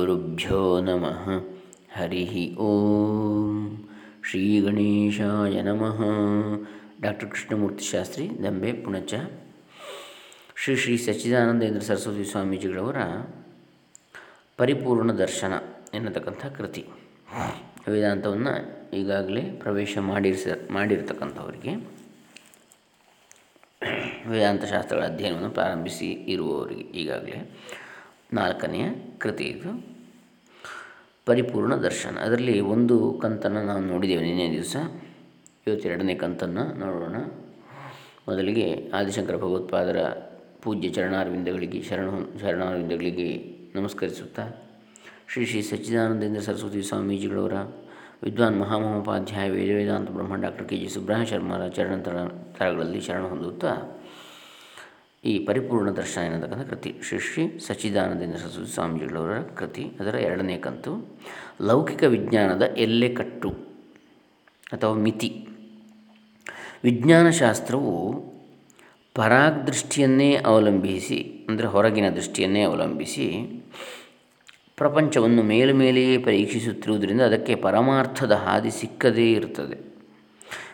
ಶ್ರೀಗುರುಭ್ಯೋ ನಮಃ ಹರಿ ಓಂ ಶ್ರೀ ಗಣೇಶಾಯ ನಮಃ ಡಾಕ್ಟರ್ ಕೃಷ್ಣಮೂರ್ತಿ ಶಾಸ್ತ್ರಿ ದಂಬೆ ಪುಣಚ ಶ್ರೀ ಶ್ರೀ ಸಚ್ಚಿದಾನಂದೇಂದ್ರ ಸರಸ್ವತಿ ಸ್ವಾಮೀಜಿಗಳವರ ಪರಿಪೂರ್ಣ ದರ್ಶನ ಎನ್ನತಕ್ಕಂಥ ಕೃತಿ. ವೇದಾಂತವನ್ನು ಈಗಾಗಲೇ ಪ್ರವೇಶ ಮಾಡಿರ್ಸ, ಮಾಡಿರ್ತಕ್ಕಂಥವರಿಗೆ ವೇದಾಂತ ಶಾಸ್ತ್ರಗಳ ಅಧ್ಯಯನವನ್ನು ಪ್ರಾರಂಭಿಸಿ ಇರುವವರಿಗೆ ಈಗಾಗಲೇ ನಾಲ್ಕನೆಯ ಕೃತಿ ಇದು. ಪರಿಪೂರ್ಣ ದರ್ಶನ. ಅದರಲ್ಲಿ ಒಂದು ಕಂತನ್ನು ನಾವು ನೋಡಿದ್ದೇವೆ ನಿನ್ನೆ ದಿವಸ. ಇವತ್ತೆರಡನೇ ಕಂತನ್ನು ನೋಡೋಣ. ಮೊದಲಿಗೆ ಆದಿಶಂಕರ ಭಗವತ್ಪಾದರ ಪೂಜ್ಯ ಚರಣಾರ್ವಿಂದಗಳಿಗೆ ಶರಣ, ಶರಣಾರ್ವಿಂದಗಳಿಗೆ ನಮಸ್ಕರಿಸುತ್ತಾ, ಶ್ರೀ ಶ್ರೀ ಸಚ್ಚಿದಾನಂದೇಂದ್ರ ಸರಸ್ವತಿ ಸ್ವಾಮೀಜಿಗಳವರ ವಿದ್ವಾನ್ ಮಹಾಮಹೋಪಾಧ್ಯಾಯ ವೇದವೇದಾಂತ ಬ್ರಹ್ಮ ಡಾಕ್ಟರ್ ಕೆ ಜಿ ಸುಬ್ರಹ ಶರ್ಮರ ಚರಣ ತರಗಳಲ್ಲಿ ಶರಣ ಹೊಂದುತ್ತಾ ಈ ಪರಿಪೂರ್ಣ ದರ್ಶನ ಎನ್ನತಕ್ಕಂಥ ಕೃತಿ. ಶ್ರೀ ಶ್ರೀ ಸಚ್ಚಿದಾನಂದೇಂದ್ರ ಸರಸ್ವತಿ ಸ್ವಾಮೀಜಿಗಳವರ ಕೃತಿ. ಅದರ ಎರಡನೇ ಕಂತು, ಲೌಕಿಕ ವಿಜ್ಞಾನದ ಎಲ್ಲೆ ಕಟ್ಟು ಅಥವಾ ಮಿತಿ. ವಿಜ್ಞಾನಶಾಸ್ತ್ರವು ಪರಾಗ್ ದೃಷ್ಟಿಯನ್ನೇ ಅವಲಂಬಿಸಿ, ಅಂದರೆ ಹೊರಗಿನ ದೃಷ್ಟಿಯನ್ನೇ ಅವಲಂಬಿಸಿ ಪ್ರಪಂಚವನ್ನು ಮೇಲೆಯೇ ಪರೀಕ್ಷಿಸುತ್ತಿರುವುದರಿಂದ ಅದಕ್ಕೆ ಪರಮಾರ್ಥದ ಹಾದಿ ಸಿಕ್ಕದೇ ಇರುತ್ತದೆ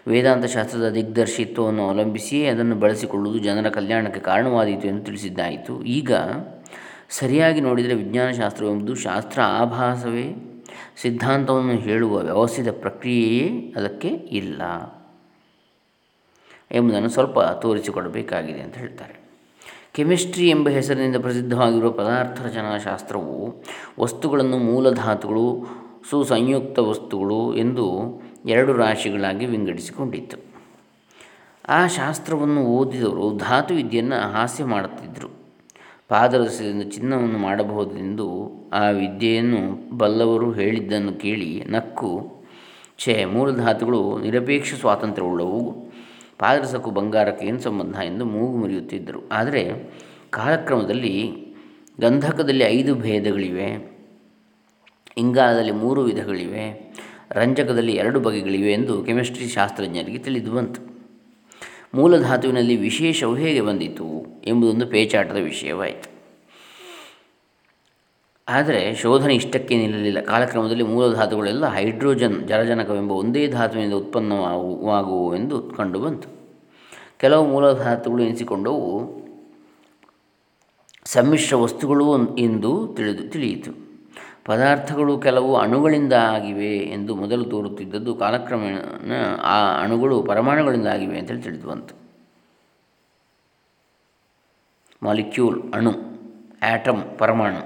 ವೇದಾಂತ ಶಾಸ್ತ್ರದ ದಿಗ್ದರ್ಶಿತ್ವವನ್ನು ಅವಲಂಬಿಸಿಯೇ ಅದನ್ನು ಬಳಸಿಕೊಳ್ಳುವುದು ಜನರ ಕಲ್ಯಾಣಕ್ಕೆ ಕಾರಣವಾದೀತು ಎಂದು ತಿಳಿಸಿದ್ದಾಯಿತು. ಈಗ ಸರಿಯಾಗಿ ನೋಡಿದರೆ ವಿಜ್ಞಾನಶಾಸ್ತ್ರವೆಂಬುದು ಶಾಸ್ತ್ರ ಆಭಾಸವೇ. ಸಿದ್ಧಾಂತವನ್ನು ಹೇಳುವ ವ್ಯವಸ್ಥಿತ ಪ್ರಕ್ರಿಯೆಯೇ ಅದಕ್ಕೆ ಇಲ್ಲ ಎಂಬುದನ್ನು ಸ್ವಲ್ಪ ತೋರಿಸಿಕೊಡಬೇಕಾಗಿದೆ ಅಂತ ಹೇಳ್ತಾರೆ. ಕೆಮಿಸ್ಟ್ರಿ ಎಂಬ ಹೆಸರಿನಿಂದ ಪ್ರಸಿದ್ಧವಾಗಿರುವ ಪದಾರ್ಥ ರಚನಾಶಾಸ್ತ್ರವು ವಸ್ತುಗಳನ್ನು ಮೂಲಧಾತುಗಳು ಸುಸಂಯುಕ್ತ ವಸ್ತುಗಳು ಎಂದು ಎರಡು ರಾಶಿಗಳಾಗಿ ವಿಂಗಡಿಸಿಕೊಂಡಿತ್ತು. ಆ ಶಾಸ್ತ್ರವನ್ನು ಓದಿದವರು ಧಾತು ವಿದ್ಯೆಯನ್ನು ಹಾಸ್ಯ ಮಾಡುತ್ತಿದ್ದರು. ಪಾದರಸದಿಂದ ಚಿನ್ನವನ್ನು ಮಾಡಬಹುದೆಂದು ಆ ವಿದ್ಯೆಯನ್ನು ಬಲ್ಲವರು ಹೇಳಿದ್ದನ್ನು ಕೇಳಿ ನಕ್ಕು, ಛೇ, ಮೂಲ ಧಾತುಗಳು ನಿರಪೇಕ್ಷ ಸ್ವಾತಂತ್ರ್ಯವುಳ್ಳವು. ಪಾದರಸಕ್ಕೂ ಬಂಗಾರಕ್ಕೆ ಏನು ಸಂಬಂಧ ಎಂದು ಮೂಗು ಮುರಿಯುತ್ತಿದ್ದರು. ಆದರೆ ಕಾಲಕ್ರಮದಲ್ಲಿ ಗಂಧಕದಲ್ಲಿ ಐದು ಭೇದಗಳಿವೆ, ಇಂಗಾಲದಲ್ಲಿ ಮೂರು ವಿಧಗಳಿವೆ ರಂಜಕದಲ್ಲಿ ಎರಡು ಬಗೆಗಳಿವೆ ಎಂದು ಕೆಮಿಸ್ಟ್ರಿ ಶಾಸ್ತ್ರಜ್ಞರಿಗೆ ತಿಳಿದು ಬಂತು. ಮೂಲಧಾತುವಿನಲ್ಲಿ ವಿಶೇಷವು ಹೇಗೆ ಬಂದಿತು ಎಂಬುದೊಂದು ಪೇಚಾಟದ ವಿಷಯವಾಯಿತು. ಆದರೆ ಶೋಧನೆ ಇಷ್ಟಕ್ಕೆ ನಿಲ್ಲಲಿಲ್ಲ. ಕಾಲಕ್ರಮದಲ್ಲಿ ಮೂಲಧಾತುಗಳೆಲ್ಲ ಹೈಡ್ರೋಜನ್, ಜಲಜನಕವೆಂಬ ಒಂದೇ ಧಾತುವಿನಿಂದ ಉತ್ಪನ್ನವಾಗುವು ಎಂದು ಕಂಡುಬಂತು ಕೆಲವು ಮೂಲಧಾತುಗಳು ಎನಿಸಿಕೊಂಡವು ಸಮ್ಮಿಶ್ರ ವಸ್ತುಗಳು ಎಂದು ತಿಳಿದು ತಿಳಿಯಿತು. ಪದಾರ್ಥಗಳು ಕೆಲವು ಅಣುಗಳಿಂದ ಆಗಿವೆ ಎಂದು ಮೊದಲು ತೋರುತ್ತಿದ್ದದ್ದು ಕಾಲಕ್ರಮೇಣ ಆ ಅಣುಗಳು ಪರಮಾಣುಗಳಿಂದ ಆಗಿವೆ ಅಂತೇಳಿ ತಿಳಿದು ಬಂತು. ಮಾಲಿಕ್ಯೂಲ್ ಅಣು ಆ್ಯಟಮ್ ಪರಮಾಣು.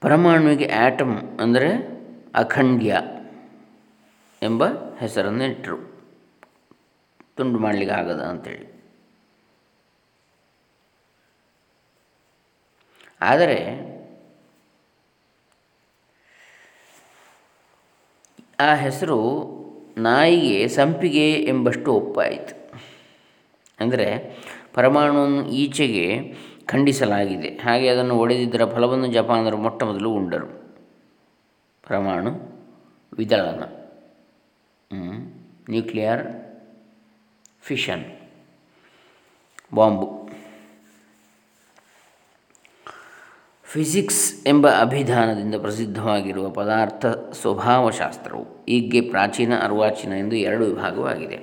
ಪರಮಾಣುವಿಗೆ ಆ್ಯಟಮ್ ಅಂದರೆ ಅಖಂಡ್ಯ ಎಂಬ ಹೆಸರನ್ನು ಇಟ್ಟರು ತುಂಡು ಮಾಡಲಿಕ್ಕೆ ಆಗದ ಅಂಥೇಳಿ ಆದರೆ ಆ ಹೆಸರು ನಾಯಿಗೆ ಸಂಪಿಗೆ ಎಂಬಷ್ಟು ಒಪ್ಪಾಯಿತು. ಅಂದರೆ ಪರಮಾಣುವನ್ನು ಈಚೆಗೆ ಖಂಡಿಸಲಾಗಿದೆ. ಹಾಗೆ ಅದನ್ನು ಒಡೆದಿದ್ದರ ಫಲವನ್ನು ಜಪಾನರು ಮೊಟ್ಟ ಮೊದಲು ಉಂಡರು. ಪರಮಾಣು ವಿದಳನ. Nuclear fission bomb. ಫಿಸಿಕ್ಸ್ ಎಂಬ ಅಭಿಧಾನದಿಂದ ಪ್ರಸಿದ್ಧವಾಗಿರುವ ಪದಾರ್ಥ ಸ್ವಭಾವಶಾಸ್ತ್ರವು ಈಗ್ಗೆ ಪ್ರಾಚೀನ ಅರ್ವಾಚೀನ ಎಂದು ಎರಡು ವಿಭಾಗವಾಗಿದೆ.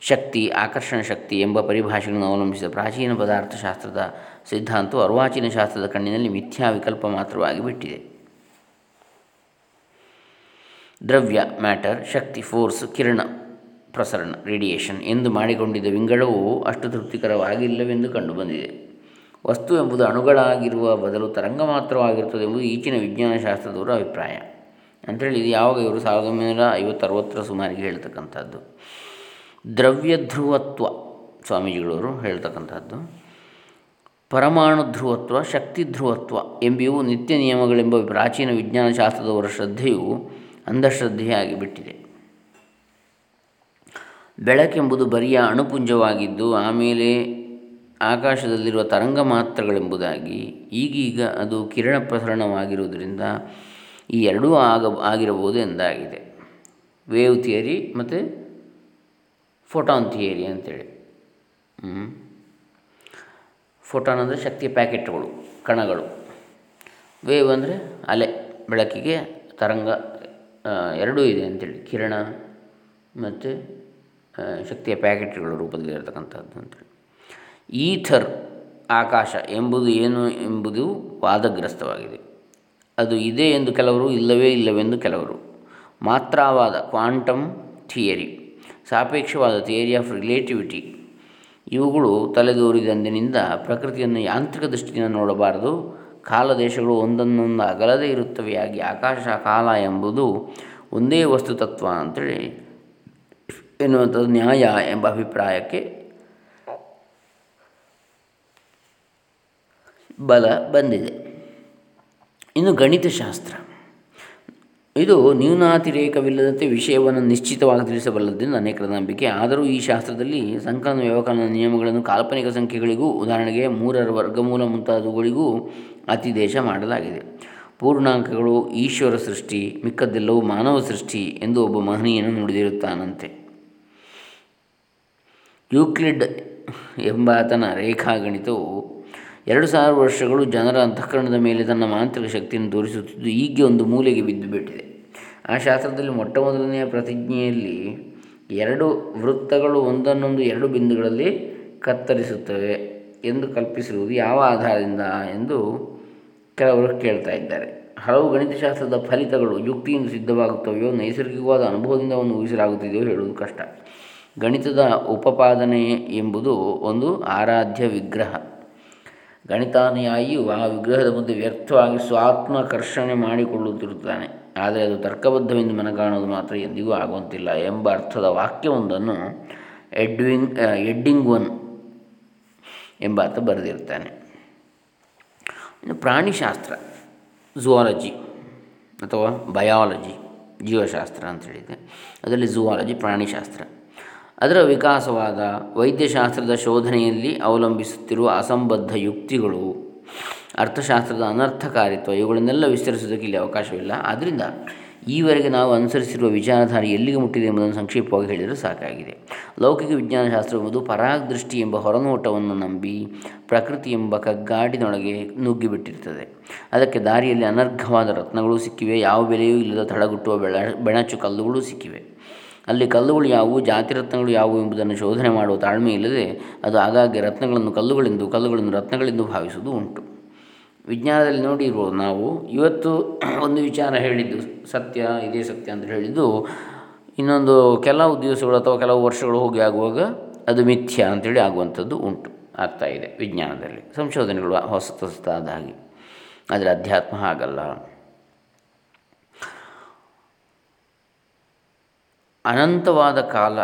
ಶಕ್ತಿ, ಆಕರ್ಷಣ ಶಕ್ತಿ ಎಂಬ ಪರಿಭಾಷೆಗಳನ್ನು ಅವಲಂಬಿಸಿದ ಪ್ರಾಚೀನ ಪದಾರ್ಥಶಾಸ್ತ್ರದ ಸಿದ್ಧಾಂತವು ಅರ್ವಾಚೀನ ಶಾಸ್ತ್ರದ ಕಣ್ಣಿನಲ್ಲಿ ಮಿಥ್ಯಾ ವಿಕಲ್ಪ ಮಾತ್ರವಾಗಿ ಬಿಟ್ಟಿದೆ. ದ್ರವ್ಯ, ಮ್ಯಾಟರ್, ಶಕ್ತಿ, ಫೋರ್ಸ್, ಕಿರಣ. ಪ್ರಸರಣ ರೇಡಿಯೇಷನ್ ಎಂದು ಮಾಡಿಕೊಂಡಿದ್ದ ವಿಂಗಡವು ಅಷ್ಟು ತೃಪ್ತಿಕರವಾಗಿಲ್ಲವೆಂದು ಕಂಡುಬಂದಿದೆ. ವಸ್ತು ಎಂಬುದು ಅಣುಗಳಾಗಿರುವ ಬದಲು ತರಂಗ ಮಾತ್ರವಾಗಿರುತ್ತದೆ ಎಂಬುದು ಈಚಿನ ವಿಜ್ಞಾನಶಾಸ್ತ್ರದವರ ಅಭಿಪ್ರಾಯ. ಅಂಥೇಳಿ ಇದು ಯಾವಾಗ ಇವರು ಸಾವಿರದ ಒಂಬೈನೂರ ಐವತ್ತರವತ್ತರ ಸುಮಾರಿಗೆ ಹೇಳ್ತಕ್ಕಂಥದ್ದು. ದ್ರವ್ಯ ಧ್ರುವತ್ವ ಸ್ವಾಮೀಜಿಗಳವರು ಹೇಳ್ತಕ್ಕಂಥದ್ದು. ಪರಮಾಣು ಧ್ರುವತ್ವ, ಶಕ್ತಿ ಧ್ರುವತ್ವ ಎಂಬಿವು ನಿತ್ಯ ನಿಯಮಗಳೆಂಬ ಪ್ರಾಚೀನ ವಿಜ್ಞಾನಶಾಸ್ತ್ರದವರ ಶ್ರದ್ಧೆಯು ಅಂಧಶ್ರದ್ಧೆಯಾಗಿ ಬಿಟ್ಟಿದೆ ಬೆಳಕೆಂಬುದು ಬರಿಯ ಅಣುಪುಂಜವಾಗಿದ್ದು, ಆಮೇಲೆ ಆಕಾಶದಲ್ಲಿರುವ ತರಂಗ ಮಾತ್ರಗಳೆಂಬುದಾಗಿ, ಈಗೀಗ ಅದು ಕಿರಣ ಪ್ರಸರಣವಾಗಿರುವುದರಿಂದ ಈ ಎರಡೂ ಆಗ, ಆಗಿರಬಹುದು ಎಂದಾಗಿದೆ. ವೇವ್ ಥಿಯರಿ ಮತ್ತು ಫೋಟಾನ್ ಥಿಯರಿ ಅಂತೇಳಿ. ಫೋಟಾನ್ ಅಂದರೆ ಶಕ್ತಿಯ ಪ್ಯಾಕೆಟ್ಗಳು, ಕಣಗಳು. ವೇವ್ ಅಂದರೆ ಅಲೆ, ಬೆಳಕಿಗೆ ತರಂಗ ಎರಡೂ ಇದೆ ಅಂತೇಳಿ. ಕಿರಣ ಮತ್ತು ಶಕ್ತಿಯ ಪ್ಯಾಕೆಟ್ಗಳ ರೂಪದಲ್ಲಿ ಇರತಕ್ಕಂಥದ್ದು ಅಂತೇಳಿ ಈಥರ್ ಆಕಾಶ ಎಂಬುದು ಏನು ಎಂಬುದು ವಾದಗ್ರಸ್ತವಾಗಿದೆ. ಅದು ಇದೆ ಎಂದು ಕೆಲವರು, ಇಲ್ಲವೇ ಇಲ್ಲವೆಂದು ಕೆಲವರು. ಮಾತ್ರವಾದ ಕ್ವಾಂಟಮ್ ಥಿಯರಿ, ಸಾಪೇಕ್ಷವಾದ ಥಿಯರಿ ಆಫ್ ರಿಲೇಟಿವಿಟಿ, ಇವುಗಳು ತಲೆದೋರಿದಂದಿನಿಂದ ಪ್ರಕೃತಿಯನ್ನು ಯಾಂತ್ರಿಕ ದೃಷ್ಟಿಯಿಂದ ನೋಡಬಾರದು. ಕಾಲ ದೇಶಗಳು ಒಂದನ್ನೊಂದು ಅಗಲದೇ ಇರುತ್ತವೆಯಾಗಿ ಆಕಾಶ, ಕಾಲ ಎಂಬುದು ಒಂದೇ ವಸ್ತು ತತ್ವ ಅಂತೇಳಿ ಎನ್ನುವಂಥದ್ದು ನ್ಯಾಯ ಎಂಬ ಅಭಿಪ್ರಾಯಕ್ಕೆ ಬಲ ಬಂದಿದೆ. ಇನ್ನು ಗಣಿತಶಾಸ್ತ್ರ. ಇದು ನ್ಯೂನಾತಿರೇಕವಿಲ್ಲದಂತೆ ವಿಷಯವನ್ನು ನಿಶ್ಚಿತವಾಗಿ ತಿಳಿಸಬಲ್ಲದೆಂದು ಅನೇಕರ ನಂಬಿಕೆ ಆದರೂ ಈ ಶಾಸ್ತ್ರದಲ್ಲಿ ಸಂಕಲನ ವ್ಯವಕಲನ ನಿಯಮಗಳನ್ನು ಕಾಲ್ಪನಿಕ ಸಂಖ್ಯೆಗಳಿಗೂ, ಉದಾಹರಣೆಗೆ ಮೂರರ ವರ್ಗಮೂಲ ಮುಂತಾದವುಗಳಿಗೂ ಅತಿದೇಶ ಮಾಡಲಾಗಿದೆ. ಪೂರ್ಣಾಂಕಗಳು ಈಶ್ವರ ಸೃಷ್ಟಿ, ಮಿಕ್ಕದ್ದೆಲ್ಲವೂ ಮಾನವ ಸೃಷ್ಟಿ ಎಂದು ಒಬ್ಬ ಮಹನೀಯನು ನುಡಿದಿರುತ್ತಾನಂತೆ. ಯೂಕ್ಲಿಡ್ ಎಂಬಾತನ ರೇಖಾಗಣಿತವು ಎರಡು ಸಾವಿರ ವರ್ಷಗಳು ಜನರ ಅಂತಃಕರಣದ ಮೇಲೆ ತನ್ನ ಮಾಂತ್ರಿಕ ಶಕ್ತಿಯನ್ನು ತೋರಿಸುತ್ತಿದ್ದು ಈಗ ಒಂದು ಮೂಲೆಗೆ ಬಿದ್ದುಬಿಟ್ಟಿದೆ ಆ ಶಾಸ್ತ್ರದಲ್ಲಿ ಮೊಟ್ಟ ಮೊದಲನೆಯ ಪ್ರತಿಜ್ಞೆಯಲ್ಲಿ ಎರಡು ವೃತ್ತಗಳು ಒಂದನ್ನೊಂದು ಎರಡು ಬಿಂದುಗಳಲ್ಲಿ ಕತ್ತರಿಸುತ್ತವೆ ಎಂದು ಕಲ್ಪಿಸಿರುವುದು ಯಾವ ಆಧಾರದಿಂದ ಎಂದು ಕೆಲವರು ಕೇಳ್ತಾ ಇದ್ದಾರೆ. ಹಲವು ಗಣಿತಶಾಸ್ತ್ರದ ಫಲಿತಗಳು ಯುಕ್ತಿಯಿಂದ ಸಿದ್ಧವಾಗುತ್ತವೆಯೋ, ನೈಸರ್ಗಿಕವಾದ ಅನುಭವದಿಂದ ಒಂದು ಊಹಿಸಲಾಗುತ್ತಿದೆಯೋ ಹೇಳುವುದು ಕಷ್ಟ. ಗಣಿತದ ಉಪಪಾದನೆ ಎಂಬುದು ಒಂದು ಆರಾಧ್ಯ ವಿಗ್ರಹ. ಗಣಿತಾನುಯಾಯಿಯು ಆ ವಿಗ್ರಹದ ಮುಂದೆ ವ್ಯರ್ಥವಾಗಿ ಸ್ವಾತ್ಮಕರ್ಷಣೆ ಮಾಡಿಕೊಳ್ಳುತ್ತಿರುತ್ತಾನೆ. ಆದರೆ ಅದು ತರ್ಕಬದ್ಧವೆಂದು ಮನಗಾಣುವುದು ಮಾತ್ರ ಎಂದಿಗೂ ಆಗುವಂತಿಲ್ಲ ಎಂಬ ಅರ್ಥದ ವಾಕ್ಯವೊಂದನ್ನು ಎಡ್ವಿಂಗ್ ಎಡ್ಡಿಂಗ್ ಒನ್ ಎಂಬಾತ ಬರೆದಿರ್ತಾನೆ ಇನ್ನು ಪ್ರಾಣಿಶಾಸ್ತ್ರ ಝುವಾಲಜಿ ಅಥವಾ ಬಯಾಲಜಿ ಜೀವಶಾಸ್ತ್ರ ಅಂತ ಹೇಳಿದೆ ಅದರಲ್ಲಿ ಝುವಾಲಜಿ ಪ್ರಾಣಿಶಾಸ್ತ್ರ. ಅದರ ವಿಕಾಸವಾದ ವೈದ್ಯಶಾಸ್ತ್ರದ ಶೋಧನೆಯಲ್ಲಿ ಅವಲಂಬಿಸುತ್ತಿರುವ ಅಸಂಬದ್ಧ ಯುಕ್ತಿಗಳು, ಅರ್ಥಶಾಸ್ತ್ರದ ಅನರ್ಥಕಾರಿತ್ವ, ಇವುಗಳನ್ನೆಲ್ಲ ವಿಸ್ತರಿಸುವುದಕ್ಕೆ ಇಲ್ಲಿ ಅವಕಾಶವಿಲ್ಲ. ಆದ್ದರಿಂದ ಈವರೆಗೆ ನಾವು ಅನುಸರಿಸಿರುವ ವಿಚಾರಧಾರೆ ಎಲ್ಲಿಗೆ ಮುಟ್ಟಿದೆ ಎಂಬುದನ್ನು ಸಂಕ್ಷಿಪ್ತವಾಗಿ ಹೇಳಿದರೆ ಸಾಕಾಗಿದೆ. ಲೌಕಿಕ ವಿಜ್ಞಾನಶಾಸ್ತ್ರ ಎಂಬುದು ದೃಷ್ಟಿ ಎಂಬ ಹೊರನೋಟವನ್ನು ನಂಬಿ ಪ್ರಕೃತಿ ಎಂಬ ಕಗ್ಗಾಡಿನೊಳಗೆ ನುಗ್ಗಿಬಿಟ್ಟಿರುತ್ತದೆ. ಅದಕ್ಕೆ ದಾರಿಯಲ್ಲಿ ಅನರ್ಘವಾದ ರತ್ನಗಳು ಸಿಕ್ಕಿವೆ, ಯಾವ ಬೆಲೆಯೂ ಇಲ್ಲದ ತಡಗುಟ್ಟುವ ಬೆಳ, ಬೆಣಚು ಕಲ್ಲುಗಳು ಸಿಕ್ಕಿವೆ. ಅಲ್ಲಿ ಕಲ್ಲುಗಳು ಯಾವುವು, ಜಾತಿ ರತ್ನಗಳು ಯಾವುವು ಎಂಬುದನ್ನು ಶೋಧನೆ ಮಾಡುವ ತಾಳ್ಮೆ ಇಲ್ಲದೆ ಅದು ಆಗಾಗ್ಗೆ ರತ್ನಗಳನ್ನು ಕಲ್ಲುಗಳೆಂದು ಕಲ್ಲುಗಳನ್ನು ರತ್ನಗಳೆಂದು ಭಾವಿಸುವುದು ಉಂಟು. ವಿಜ್ಞಾನದಲ್ಲಿ ನೋಡಿರ್ಬೋದು ನಾವು, ಇವತ್ತು ಒಂದು ವಿಚಾರ ಹೇಳಿದ್ದು, ಸತ್ಯ, ಇದೇ ಸತ್ಯ ಅಂತ ಹೇಳಿದ್ದು, ಇನ್ನೊಂದು ಕೆಲವು ದಿವಸಗಳು ಅಥವಾ ಕೆಲವು ವರ್ಷಗಳು ಹೋಗಿ ಆಗುವಾಗ ಅದು ಮಿಥ್ಯ ಅಂತೇಳಿ ಆಗುವಂಥದ್ದು ಉಂಟು, ಆಗ್ತಾ ಇದೆ ವಿಜ್ಞಾನದಲ್ಲಿ. ಸಂಶೋಧನೆಗಳು ಹೊಸ ಹೊಸತಾದ ಹಾಗೆ ಆದರೆ ಅಧ್ಯಾತ್ಮ ಹಾಗಲ್ಲ. ಅನಂತವಾದ ಕಾಲ,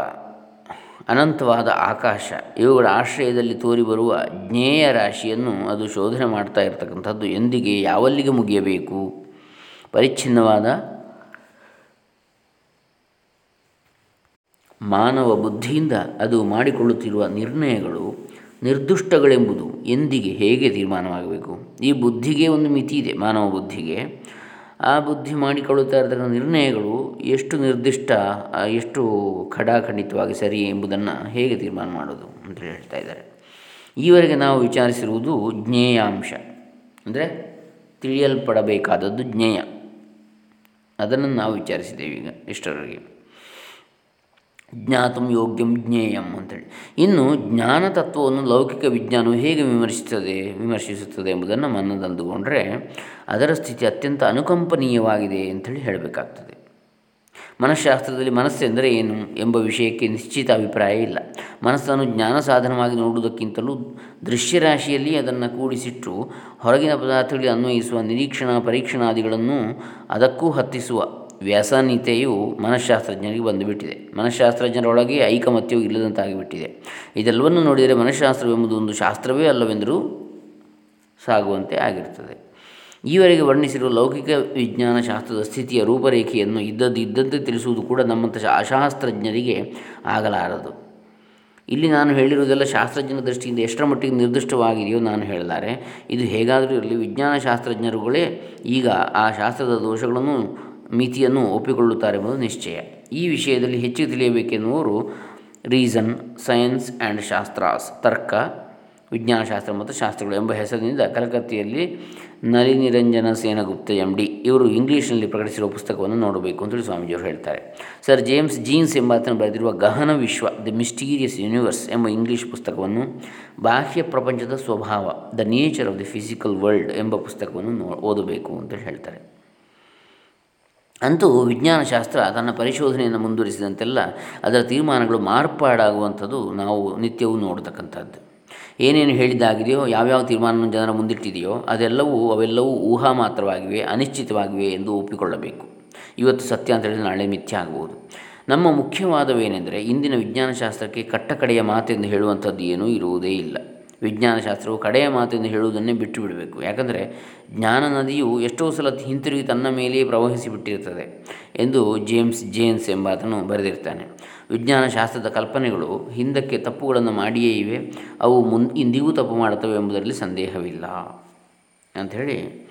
ಅನಂತವಾದ ಆಕಾಶ, ಇವುಗಳ ಆಶ್ರಯದಲ್ಲಿ ತೋರಿಬರುವ ಜ್ಞೇಯ ರಾಶಿಯನ್ನು ಅದು ಶೋಧನೆ ಮಾಡ್ತಾ ಇರತಕ್ಕಂಥದ್ದು. ಎಂದಿಗೆ, ಯಾವಲ್ಲಿಗೆ ಮುಗಿಯಬೇಕು? ಪರಿಚ್ಛಿನ್ನವಾದ ಮಾನವ ಬುದ್ಧಿಯಿಂದ ಅದು ಮಾಡಿಕೊಳ್ಳುತ್ತಿರುವ ನಿರ್ಣಯಗಳು ನಿರ್ದುಷ್ಟಗಳೆಂಬುದು ಎಂದಿಗೆ ಹೇಗೆ ತೀರ್ಮಾನವಾಗಬೇಕು? ಈ ಬುದ್ಧಿಗೆ ಒಂದು ಮಿತಿ ಇದೆ, ಮಾನವ ಬುದ್ಧಿಗೆ. ಆ ಬುದ್ಧಿ ಮಾಡಿಕೊಳ್ಳುತ್ತಾ ಇರತಕ್ಕಂಥ ನಿರ್ಣಯಗಳು ಎಷ್ಟು ನಿರ್ದಿಷ್ಟ ಎಷ್ಟು ಖಡಾಖಂಡಿತವಾಗಿ ಸರಿ ಎಂಬುದನ್ನು ಹೇಗೆ ತೀರ್ಮಾನ ಮಾಡೋದು ಅಂತ ಹೇಳ್ತಾ ಇದ್ದಾರೆ. ಈವರೆಗೆ ನಾವು ವಿಚಾರಿಸಿರುವುದು ಜ್ಞೇಯಾಂಶ, ಅಂದರೆ ತಿಳಿಯಲ್ಪಡಬೇಕಾದದ್ದು ಜ್ಞೇಯ. ಅದನ್ನು ನಾವು ವಿಚಾರಿಸಿದ್ದೇವೆ ಈಗ ಇಷ್ಟರವರೆಗೆ ಜ್ಞಾತಂ ಯೋಗ್ಯಂ ಜ್ಞೇಯಂ ಅಂತೇಳಿ. ಇನ್ನು ಜ್ಞಾನ ತತ್ವವನ್ನು ಲೌಕಿಕ ವಿಜ್ಞಾನವು ಹೇಗೆ ವಿಮರ್ಶಿಸುತ್ತದೆ ವಿಮರ್ಶಿಸುತ್ತದೆ ಎಂಬುದನ್ನು ಮನದಂದುಕೊಂಡರೆ ಅದರ ಸ್ಥಿತಿ ಅತ್ಯಂತ ಅನುಕಂಪನೀಯವಾಗಿದೆ ಅಂತೇಳಿ ಹೇಳಬೇಕಾಗ್ತದೆ. ಮನಃಶಾಸ್ತ್ರದಲ್ಲಿ ಮನಸ್ಸೆಂದರೆ ಏನು ಎಂಬ ವಿಷಯಕ್ಕೆ ನಿಶ್ಚಿತ ಅಭಿಪ್ರಾಯ ಇಲ್ಲ. ಮನಸ್ಸನ್ನು ಜ್ಞಾನ ಸಾಧನವಾಗಿ ನೋಡುವುದಕ್ಕಿಂತಲೂ ದೃಶ್ಯರಾಶಿಯಲ್ಲಿ ಅದನ್ನು ಕೂಡಿಸಿಟ್ಟು ಹೊರಗಿನ ಪದಾರ್ಥಗಳಿಗೆ ಅನ್ವಯಿಸುವ ನಿರೀಕ್ಷಣಾ ಪರೀಕ್ಷಣಾದಿಗಳನ್ನು ಅದಕ್ಕೂ ಹತ್ತಿಸುವ ವ್ಯಸನಿತೆಯು ಮನಃಶಾಸ್ತ್ರಜ್ಞರಿಗೆ ಬಂದುಬಿಟ್ಟಿದೆ. ಮನಃಶಾಸ್ತ್ರಜ್ಞರೊಳಗೆ ಐಕಮತ್ಯವು ಇಲ್ಲದಂತಾಗಿಬಿಟ್ಟಿದೆ. ಇದೆಲ್ಲವನ್ನು ನೋಡಿದರೆ ಮನಃಶಾಸ್ತ್ರವೆಂಬುದು ಒಂದು ಶಾಸ್ತ್ರವೇ ಅಲ್ಲವೆಂದರೂ ಸಾಗುವಂತೆ ಆಗಿರುತ್ತದೆ. ಈವರೆಗೆ ವರ್ಣಿಸಿರುವ ಲೌಕಿಕ ವಿಜ್ಞಾನ ಶಾಸ್ತ್ರದ ಸ್ಥಿತಿಯ ರೂಪರೇಖೆಯನ್ನು ಇದ್ದದ್ದು ಇದ್ದಂತೆ ತಿಳಿಸುವುದು ಕೂಡ ನಮ್ಮಂಥ ಅಶಾಸ್ತ್ರಜ್ಞರಿಗೆ ಆಗಲಾರದು. ಇಲ್ಲಿ ನಾನು ಹೇಳಿರುವುದೆಲ್ಲ ಶಾಸ್ತ್ರಜ್ಞರ ದೃಷ್ಟಿಯಿಂದ ಎಷ್ಟರ ಮಟ್ಟಿಗೆ ನಿರ್ದಿಷ್ಟವಾಗಿದೆಯೋ ನಾನು ಹೇಳಲಾರೆ. ಇದು ಹೇಗಾದರೂ ಇರಲಿ, ವಿಜ್ಞಾನ ಶಾಸ್ತ್ರಜ್ಞರುಗಳೇ ಈಗ ಆ ಶಾಸ್ತ್ರದ ದೋಷಗಳನ್ನು ಮಿತಿಯನ್ನು ಒಪ್ಪಿಕೊಳ್ಳುತ್ತಾರೆ ಎಂಬುದು ನಿಶ್ಚಯ. ಈ ವಿಷಯದಲ್ಲಿ ಹೆಚ್ಚು ತಿಳಿಯಬೇಕೆನ್ನುವರು ರೀಸನ್, ಸೈನ್ಸ್ ಆ್ಯಂಡ್ ಶಾಸ್ತ್ರಾಸ್ ತರ್ಕ, ವಿಜ್ಞಾನಶಾಸ್ತ್ರ ಮತ್ತು ಶಾಸ್ತ್ರಗಳು ಎಂಬ ಹೆಸರಿನಿಂದ ನಲಿ ನಿರಂಜನ ಸೇನಗುಪ್ತ ಎಂ ಡಿ ಇವರು ಇಂಗ್ಲೀಷ್ನಲ್ಲಿ ಪ್ರಕಟಿಸಿರುವ ಪುಸ್ತಕವನ್ನು ನೋಡಬೇಕು ಅಂತೇಳಿ ಸ್ವಾಮೀಜಿಯವರು ಹೇಳ್ತಾರೆ. ಸರ್ ಜೇಮ್ಸ್ ಜೀನ್ಸ್ ಎಂಬಾತನು ಬರೆದಿರುವ ಗಹನ ವಿಶ್ವ, ದಿ ಮಿಸ್ಟೀರಿಯಸ್ ಯೂನಿವರ್ಸ್ ಎಂಬ ಇಂಗ್ಲೀಷ್ ಪುಸ್ತಕವನ್ನು ಬಾಹ್ಯ ಪ್ರಪಂಚದ ಸ್ವಭಾವ, the nature of the physical world ಎಂಬ ಪುಸ್ತಕವನ್ನು ನೋ, ಓದಬೇಕು ಅಂತೇಳಿ ಹೇಳ್ತಾರೆ. ಅಂತೂ ವಿಜ್ಞಾನಶಾಸ್ತ್ರ ತನ್ನ ಪರಿಶೋಧನೆಯನ್ನು ಮುಂದುವರಿಸಿದಂತೆಲ್ಲ ಅದರ ತೀರ್ಮಾನಗಳು ಮಾರ್ಪಾಡಾಗುವಂಥದ್ದು ನಾವು ನಿತ್ಯವೂ ನೋಡ್ತಕ್ಕಂಥದ್ದು. ಏನೇನು ಹೇಳಿದ್ದಾಗಿದೆಯೋ, ಯಾವ್ಯಾವ ತೀರ್ಮಾನವನ್ನು ಜನರ ಮುಂದಿಟ್ಟಿದೆಯೋ, ಅದೆಲ್ಲವೂ ಅವೆಲ್ಲವೂ ಊಹಾ ಮಾತ್ರವಾಗಿವೆ ಅನಿಶ್ಚಿತವಾಗಿವೆ ಎಂದು ಒಪ್ಪಿಕೊಳ್ಳಬೇಕು. ಇವತ್ತು ಸತ್ಯ ಅಂತ ಹೇಳಿದರೆ ನಾಳೆ ಮಿಥ್ಯ ಆಗಬಹುದು ನಮ್ಮ ಮುಖ್ಯವಾದವೇನೆಂದರೆ, ಇಂದಿನ ವಿಜ್ಞಾನಶಾಸ್ತ್ರಕ್ಕೆ ಕಟ್ಟಕಡೆಯ ಮಾತೆಂದು ಹೇಳುವಂಥದ್ದು ಏನೂ ಇರುವುದೇ ಇಲ್ಲ. ವಿಜ್ಞಾನಶಾಸ್ತ್ರವು ಕಡೆಯ ಎಂದು ಹೇಳುವುದನ್ನೇ ಬಿಟ್ಟು ಬಿಡಬೇಕು ಯಾಕಂದರೆ ಜ್ಞಾನ ನದಿಯು ಎಷ್ಟೋ ಸಲ ಹಿಂತಿರುಗಿ ತನ್ನ ಮೇಲೆಯೇ ಪ್ರವಹಿಸಿ ಬಿಟ್ಟಿರುತ್ತದೆ ಎಂದು ಜೇಮ್ಸ್ ಜೇನ್ಸ್ ಎಂಬಾತನು ಬರೆದಿರ್ತಾನೆ. ವಿಜ್ಞಾನಶಾಸ್ತ್ರದ ಕಲ್ಪನೆಗಳು ಹಿಂದಕ್ಕೆ ತಪ್ಪುಗಳನ್ನು ಮಾಡಿಯೇ ಇವೆ, ಅವು ಮುನ್ ಇಂದಿಗೂ ತಪ್ಪು ಮಾಡುತ್ತವೆ ಎಂಬುದರಲ್ಲಿ ಸಂದೇಹವಿಲ್ಲ ಅಂಥೇಳಿ